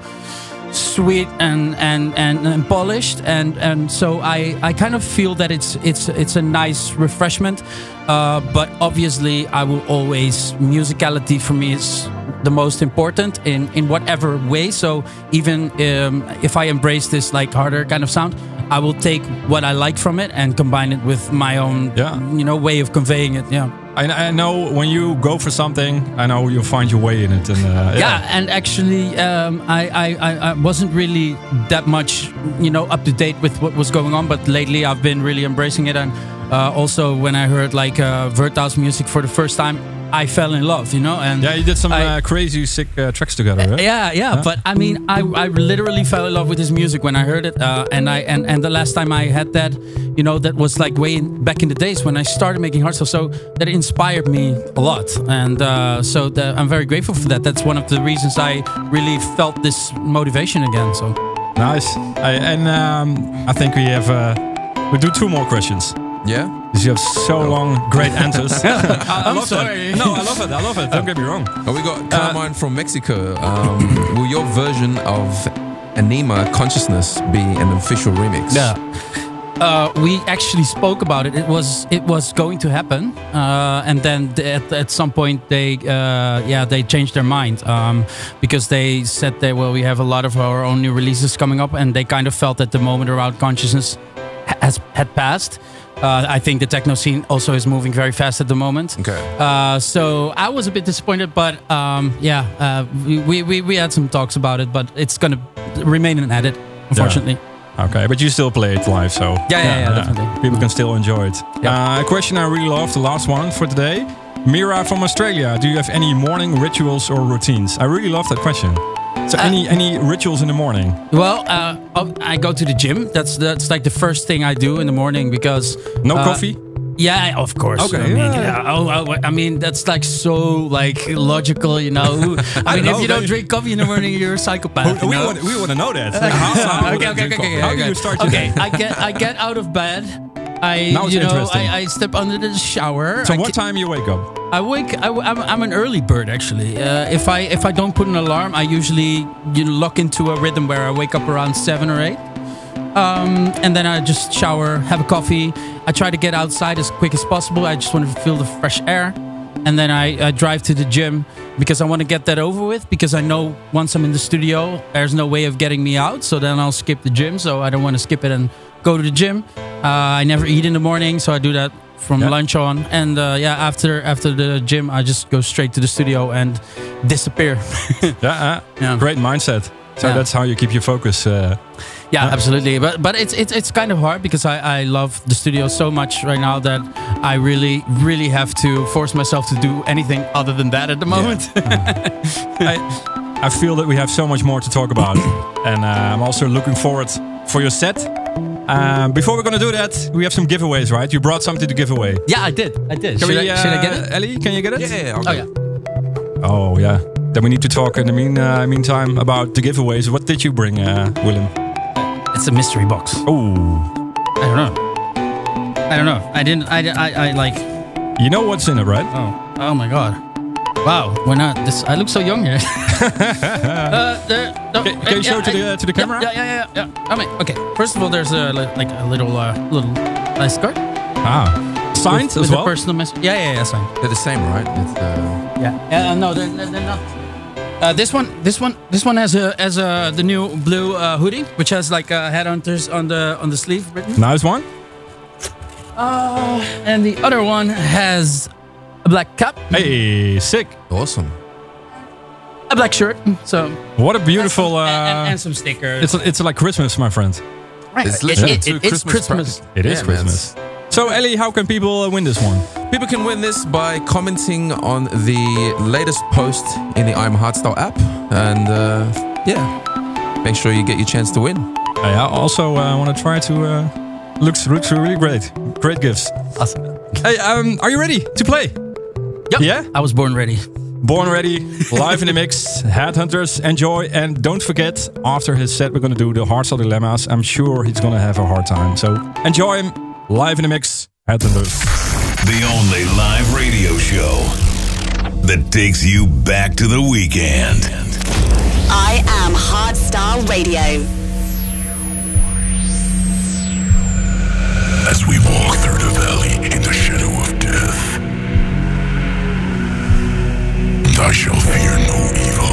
sweet and and and, and polished and and so I, I kind of feel that it's it's it's a nice refreshment uh, but obviously I will always musicality for me is the most important in in whatever way so even um, if I embrace this like harder kind of sound I will take what I like from it and combine it with my own you know way of conveying it yeah I, I know when you go for something, I know you'll find your way in it. And uh, yeah. and actually, um, I, I, I wasn't really that much, you know, up to date with what was going on. But lately, I've been really embracing it, and uh, also when I heard like uh, Vertaus music for the first time, I fell in love, you know. And yeah, you did some I- uh, crazy sick uh, tracks together. Right? yeah, yeah, but I mean, I, I literally fell in love with his music when I heard it, uh, and I and, and the last time I had that, you know, that was like way in, back in the days when I started making hardstyle. So that inspired me a lot, and uh, so the, I'm very grateful for that. That's one of the reasons I really felt this motivation again. So Nice. I, and um, I think we have uh, we do two more questions. Yeah. Because you have so long great answers. I, I I'm love sorry. That. No, I love it. I love it. Don't get me wrong. Oh, we got Carmine from Mexico. Um, will your version of Anyma Consciousness be an official remix? Yeah. uh, we actually spoke about it. It was it was going to happen, uh, and then at, at some point they uh, yeah they changed their mind um, because they said that well we have a lot of our own new releases coming up, and they kind of felt that the moment around consciousness has had passed. Uh, I think the techno scene also is moving very fast at the moment. Okay. Uh, so I was a bit disappointed, but um, yeah, uh, we, we we had some talks about it, but it's gonna remain an edit, unfortunately. Okay, but you still play it live, so Yeah, yeah, yeah, definitely. People can still enjoy it. Uh, a question I really love, the last one for today. Mira from Australia, do you have any morning rituals or routines? I really love that question. So, Uh, any any rituals in the morning? Well, uh, oh, I go to the gym. That's that's like the first thing I do in the morning because No uh, coffee? Yeah, of course. Okay, I mean, yeah. I mean, that's like so like logical, you know. I mean, know, if you don't drink coffee in the morning, you're a psychopath. we, you know? want, we want to know that. Like, how, how, okay, okay, okay, okay, how do you start your Okay? I get I get out of bed. I Now it's you know interesting. I, I step under the shower. So, I what time you wake up? I wake. I, am I'm an early bird actually. Uh, if I if I don't put an alarm, I usually you know, lock into a rhythm where I wake up around seven or eight. Um, and then I just shower, have a coffee. I try to get outside as quick as possible. I just want to feel the fresh air. And then I, I drive to the gym because I want to get that over with. Because I know once I'm in the studio, there's no way of getting me out. So then I'll skip the gym. So I don't want to skip it and go to the gym. Uh, I never eat in the morning, so I do that from lunch on. And uh, yeah, after after the gym, I just go straight to the studio and disappear. Yeah, uh, great mindset. So Yeah. that's how you keep your focus. Uh, Yeah, absolutely. But but it's it's it's kind of hard because I I love the studio so much right now that I really really have to force myself to do anything other than that at the moment. I, I feel that we have so much more to talk about, and uh, I'm also looking forward for your set. Um, before we're gonna do that, we have some giveaways, right? You brought something to give away. yeah, I did. I did. Can should, we, I, should I get uh, it? Ellie, can you get it? Yeah, Oh yeah. Oh yeah. Then we need to talk in the mean uh, meantime about the giveaways. What did you bring, uh, Willem? It's a mystery box. Oh, I don't know. I don't know. I didn't. I, I, I like. you know what's in it, right? Oh. Oh my god. Wow. Why not? This. I look so young here. uh, there, no, Can- can you show it to the- uh, to the yeah, camera? Yeah, yeah, yeah, yeah. I mean, okay. First of all, there's a like a little uh, little nice card. Ah, signed with, as with well. a personal message. Yeah, yeah, yeah, signed. They're the same, right? It's, uh, Yeah. Uh, no, they're, they're they're not. Uh, this one, this one, this one has a has a the new blue uh, hoodie, which has like uh, Headhunterz on the on the sleeve written. Nice one. Uh, and the other one has a black cap, Hey, sick. awesome. a black shirt, so What a beautiful. Uh, and, and some stickers. it's it's like Christmas, my friend. Right. It's It- literally it- two it- it's Christmas Christmas. It is Yeah, man. Christmas. So Ellie, how can people uh, win this one? People can win this by commenting on the latest post in the I'm Hardstyle app, and uh, yeah, make sure you get your chance to win. I also uh, want to try to. Uh, looks looks really great. Great gifts. Awesome. Hey, um, are you ready to play? Yep. Yeah. I was born ready. Born ready, live in the mix. Headhunterz, enjoy, and don't forget. After his set, we're gonna do the hardstyle dilemmas. I'm sure he's gonna have a hard time. So enjoy him live in the mix. Headhunterz. The only live radio show that takes you back to the weekend. I am Hardstyle Radio. As we walk through I shall fear no evil.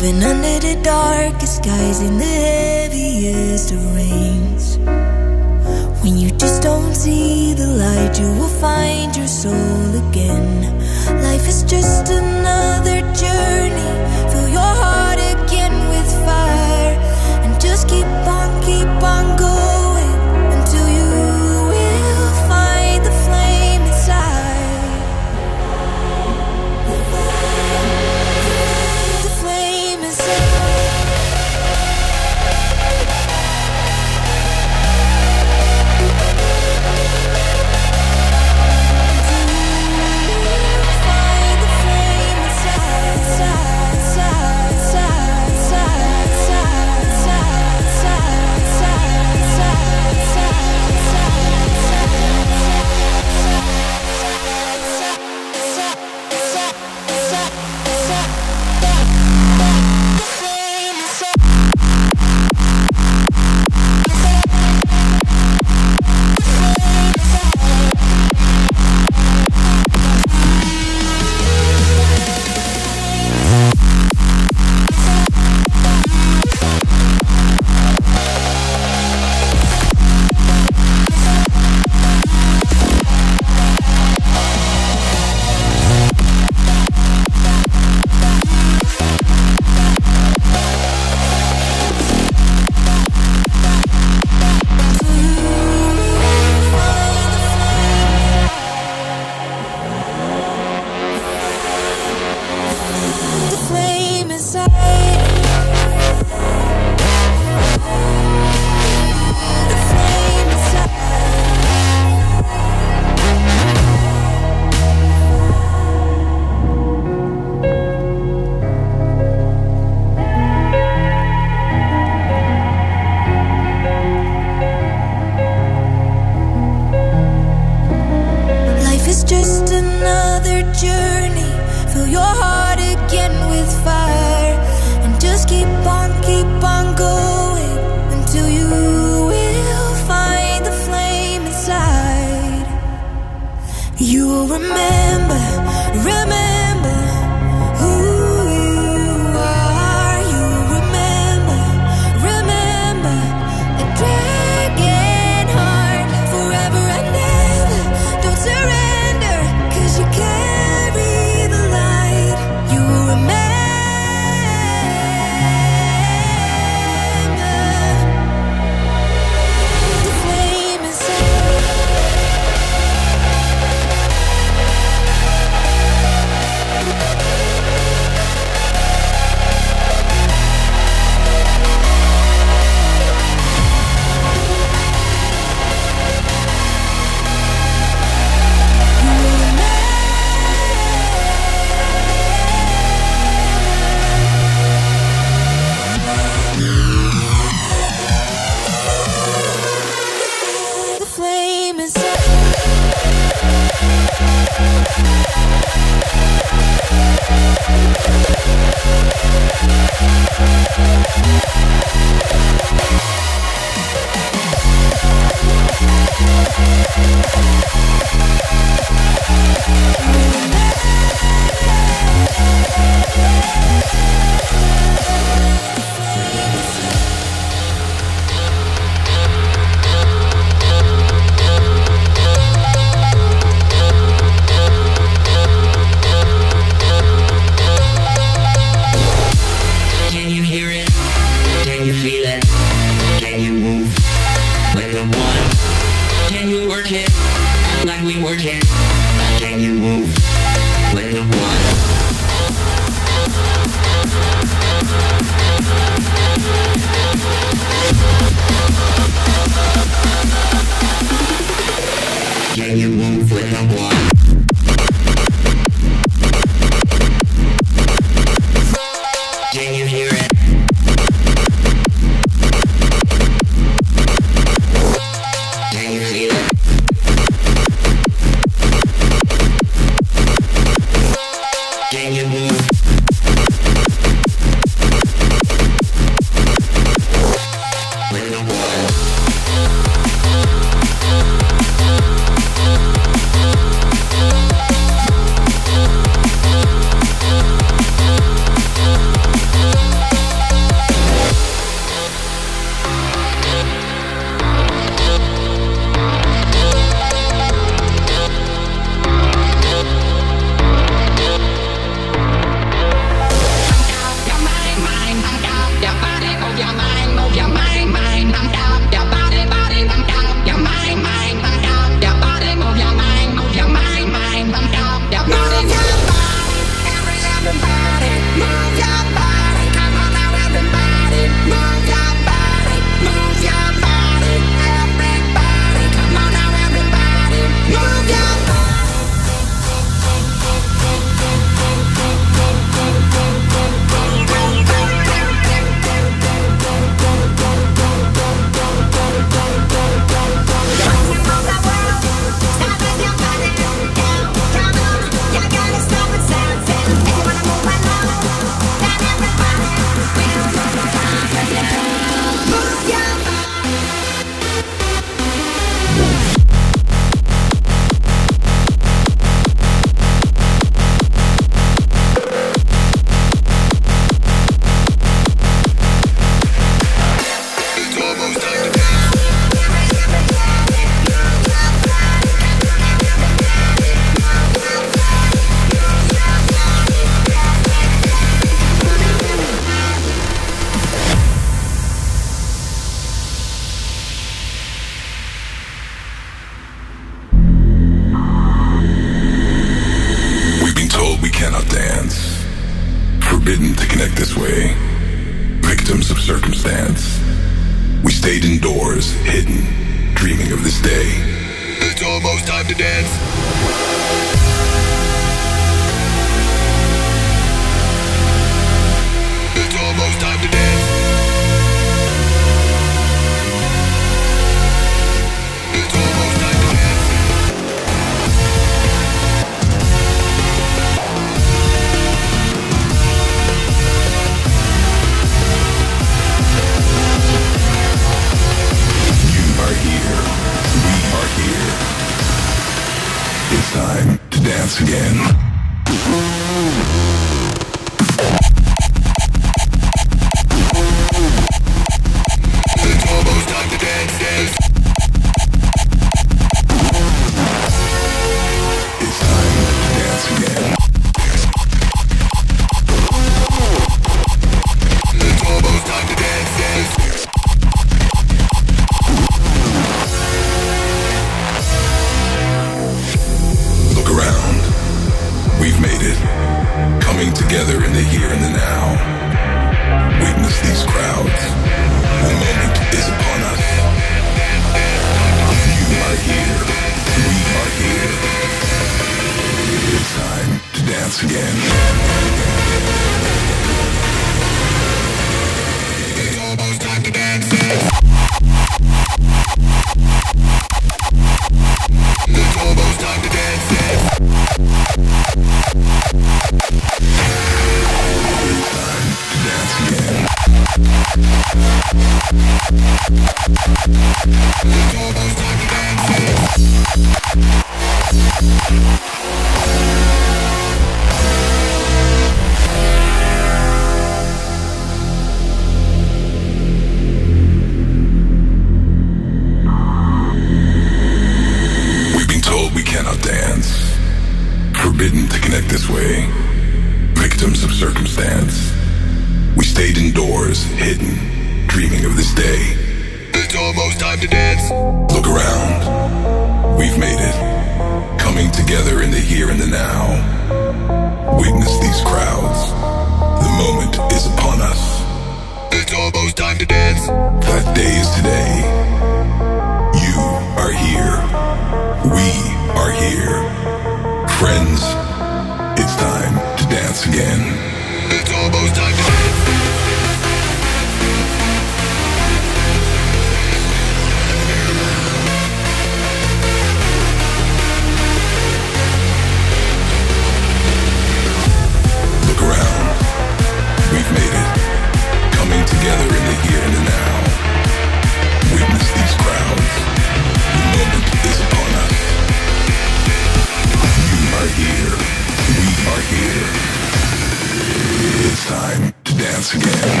again.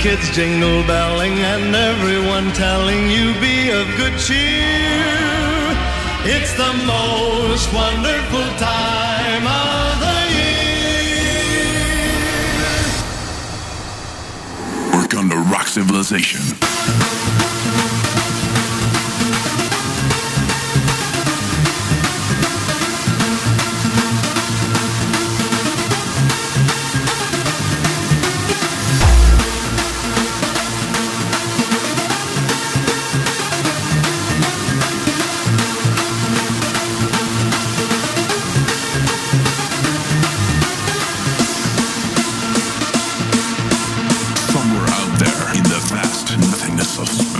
kids jingle belling and everyone telling you be of good cheer. It's the most wonderful time of the year. Work on the rock civilization. besos.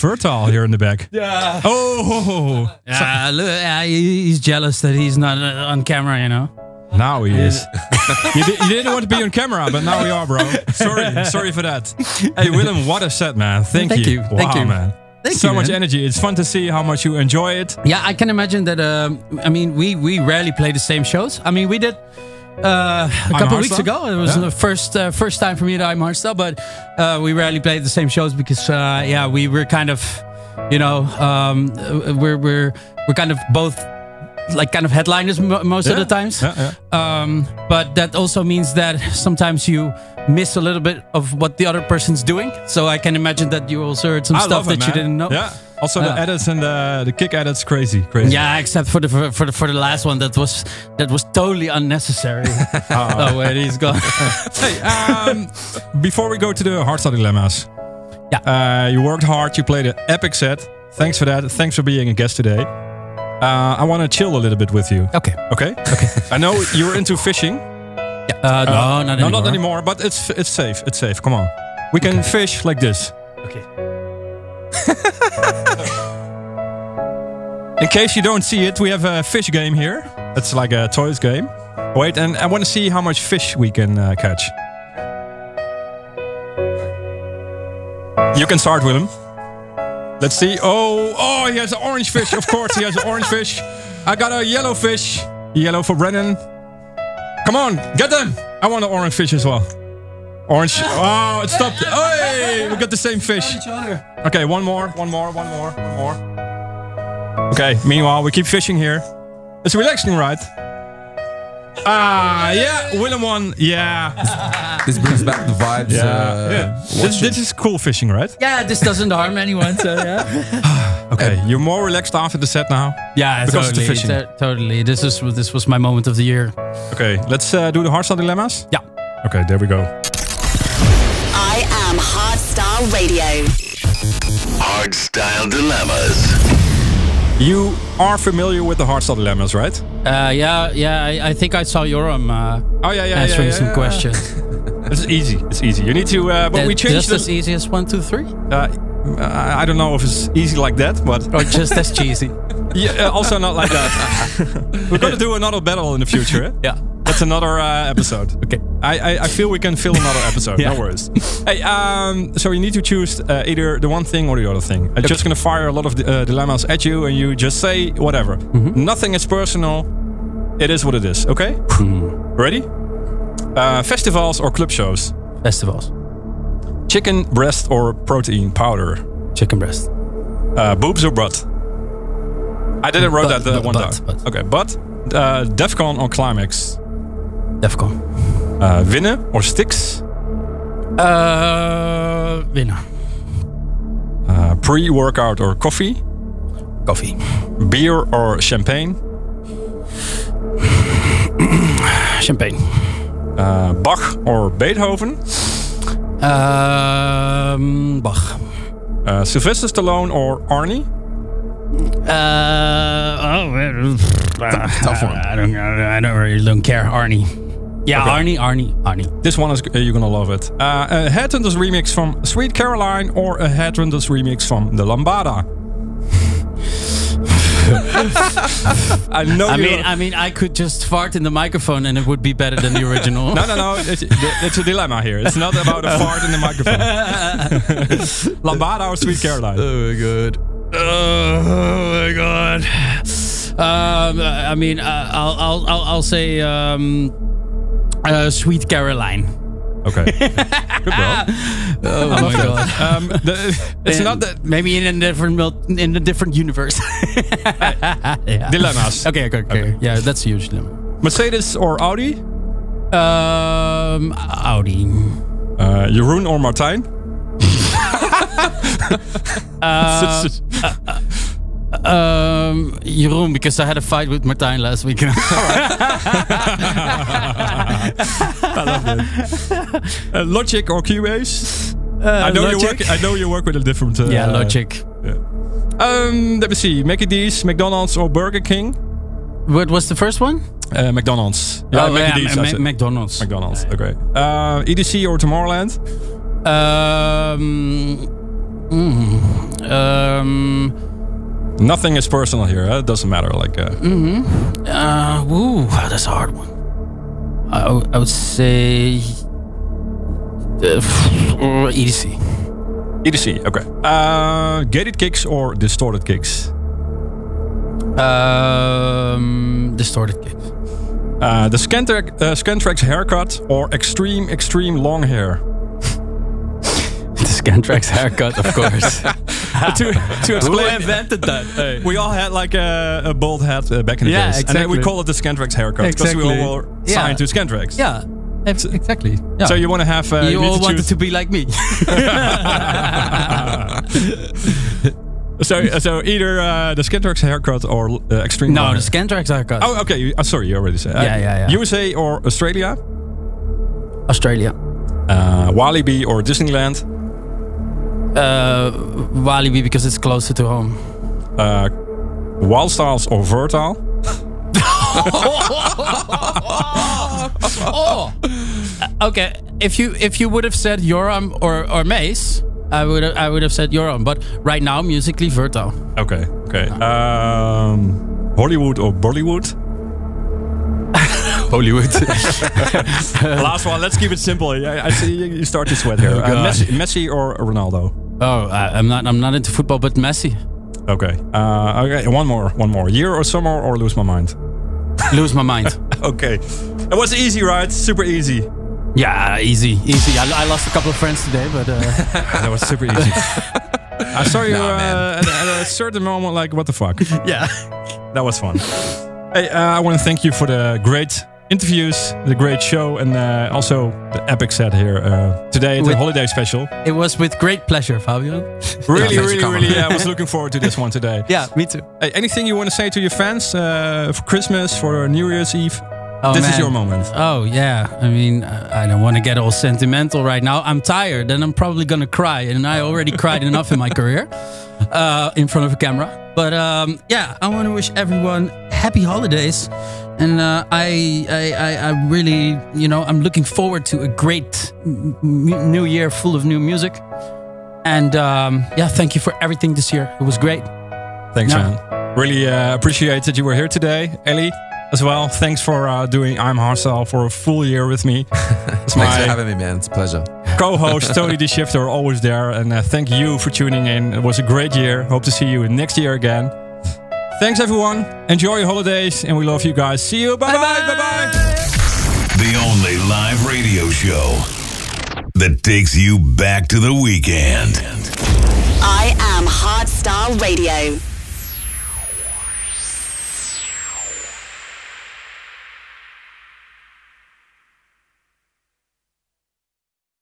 Vertile here in the back. Yeah. Oh. Yeah, look, yeah, he- he's jealous that he's not uh, on camera, you know. Now he is. you, di- you didn't want to be on camera, but now we are, bro. Sorry, sorry for that. Hey, Willem, what a set, man. Thank, Thank you, Wow, thank you. man. Thank you. so you, much man. energy. It's fun to see how much you enjoy it. Yeah, I can imagine that. Um, I mean, we we rarely play the same shows. I mean, we did uh, a couple weeks ago. It was Yeah. the first uh, first time for me that I'm hardstyle, but uh, we rarely played the same shows because uh, yeah, we were kind of, you know, um, we're we're we're kind of both like kind of headliners mo- most of the times. Yeah, Um, but that also means that sometimes you miss a little bit of what the other person's doing. So I can imagine that you also heard some I stuff it, that you didn't know. Yeah. Also, the edits and the, the kick edits, crazy, crazy. Yeah, except for the for, for the for the last one that was that was totally unnecessary. oh wait, he's gone. hey, um, before we go to the hardstyle dilemmas, yeah, uh, you worked hard. You played an epic set. Thanks for that. Thanks for being a guest today. Uh, I want to chill a little bit with you. Okay. Okay. Okay. I know you're into fishing. Yeah. Uh, no, not no, anymore. not anymore. But it's it's safe. It's safe. Come on. We can fish like this. Okay. In case you don't see it, we have a fish game here. It's like a toys game. Wait, and I want to see how much fish we can uh, catch. You can start, Willem. Let's see. Oh, oh, he has an orange fish. Of course, he has an orange fish. I got a yellow fish. Yellow for Brennan. Come on, get them. I want an orange fish as well. Orange. Oh, it stopped. Hey, we got the same fish. Okay, one more, one more, one more, one more. Okay, meanwhile, we keep fishing here. It's relaxing, right? Ah, yeah, Willem won. Yeah. This brings back the vibes. Yeah. Uh, yeah. This, this is cool fishing, right? Yeah, this doesn't harm anyone. So yeah. Okay, you're more relaxed after the set now? Yeah, because totally, of the fishing. to- totally. This is this was my moment of the year. Okay, let's uh, do the hardstyle dilemmas? Yeah. Okay, there we go. I am Hardstyle Radio. Hardstyle dilemmas. You are familiar with the hardstyle dilemmas, right? Uh, yeah, yeah. I, I think I saw Joram uh, Oh, yeah, yeah, answering yeah, some yeah. questions. It's easy. It's easy. You need to, uh, but we changed just this. as easy as one, two, three, Uh, I I don't know if it's easy like that, but or just as cheesy. yeah, uh, also not like that. We're gonna do another battle in the future. eh? Yeah. That's another uh, episode. Okay. I, I I feel we can fill another episode. Yeah. No worries. hey, um, so you need to choose uh, either the one thing or the other thing. I'm just gonna fire a lot of uh, dilemmas at you, and you just say whatever. Mm-hmm. Nothing is personal. It is what it is. Okay. Ready? Uh, festivals or club shows? Festivals. Chicken breast or protein powder? Chicken breast. Uh, boobs or butt? I didn't wrote Butt, that uh, butt, one butt, time. butt. Okay, but uh, Defqon or Climax? Defcon. Uh, winnen or sticks? Uh, winner. Uh, Pre-workout or coffee? Coffee. Beer or champagne? Champagne. Uh, Bach or Beethoven? Um, Bach. Uh, Sylvester Stallone or Arnie? Uh, oh, tough one. I don't, I don't really don't care. Arnie. Yeah, Okay. Arnie, Arnie, Arnie. This one is uh, you're gonna love it. Uh, a Headhunterz remix from Sweet Caroline or a Headhunterz remix from The Lambada? I know. I mean, I mean, I could just fart in the microphone and it would be better than the original. no, no, no. It's, it's a dilemma here. It's not about a fart in the microphone. Lambada or Sweet Caroline? Oh my god. Oh my god. Um, I mean, uh, I'll, I'll, I'll, I'll say um, uh, Sweet Caroline. Okay. Good bro. Oh my god. Um, the, it's not that maybe in a different in a different universe. Yeah. dilemmas. Okay, okay, okay, Yeah, that's a huge dilemma. Mercedes or Audi? Um, Audi. Uh, Jeroen or Martijn? Um, Jeroen, because I had a fight with Martijn last week. I love it. Uh, Logic or Cubase? Uh, I know you work. I know you work with a different. Uh, yeah, Logic. Um, let me see. Mickey D's, McDonald's, or Burger King? What was the first one? Uh, McDonald's. Oh, Mickey yeah, D's. Ma- I. McDonald's. McDonald's. Okay. Uh, EDC or Tomorrowland? Um, mm, um, Nothing is personal here. Huh? It doesn't matter. Like, uh, hmm Uh, ooh, that's a hard one. I, w- I would say uh, EDC. EDC. Okay. Uh, gated kicks or distorted kicks? Um, distorted kicks. Uh, the Scantrax, uh, Scantrax haircut or extreme, extreme long hair? the Scantrax haircut, of course. to, to explain, Who invented that? Hey. we all had like a, a bald hat uh, back in the Yeah, days, and then we call it the Scantrax haircut because we Exactly. all were Yeah. signed to Scantrax. Yeah, exactly. Yeah. So you want to have? Uh, you need all to wanted to be like me. so so either uh, the Scantrax haircut or uh, extreme. no, the. Scantrax haircut. Oh, okay. uh, sorry, you already said. Uh, Yeah, yeah, yeah. USA or Australia? Australia. Uh, Walibi or Disneyland? Uh, Walibi because it's closer to home. Uh, Wildstylez or Vertile? oh. Okay, if you if you would have said Joram or or Mace, I would I would have said Joram. But right now, musically, Verto. Okay, okay. Um, Hollywood or Bollywood? Hollywood. Last one. Let's keep it simple. I, I see you you start to sweat here. Oh, Uh, Messi, Messi or Ronaldo? Oh, I, I'm not I'm not into football, but Messi. Okay. Uh, okay. One more. One more. Year or summer or lose my mind? Lose my mind. okay. It was easy, right? Super easy. Yeah, easy, easy. I, I lost a couple of friends today, but uh, that was super easy. I saw you Nah, uh, at, at a certain moment, like, what the fuck? yeah. That was fun. Hey, uh, I want to thank you for the great interviews, the great show, and uh, also the epic set here uh, today, the holiday special. it was with great pleasure, Fabio. Really, for really, really. Yeah, I was looking forward to this one today. Yeah, me too. Hey, anything you want to say to your fans uh, for Christmas, for New Year's Eve? Oh, this is your moment. Oh yeah, I mean, I I don't want to get all sentimental right now. I'm tired, and I'm probably gonna cry, and I already cried enough in my career, uh, in front of a camera. But um, yeah, I want to wish everyone happy holidays, and uh, I, I, I, I really, you know, I'm looking forward to a great new year full of new music. And um, yeah, thank you for everything this year. It was great. Thanks, Yeah. man. Really uh, appreciate that you were here today, Ellie. As well, thanks for uh, doing I'm Hardstyle for a full year with me. It's Thanks for having me, man. It's a pleasure. co-host Tony D Shifter always there, and uh, thank you for tuning in. It was a great year. Hope to see you next year again. Thanks everyone. Enjoy your holidays, and we love you guys. See you. Bye bye. Bye bye. The only live radio show that takes you back to the weekend. I am Hardstyle Radio.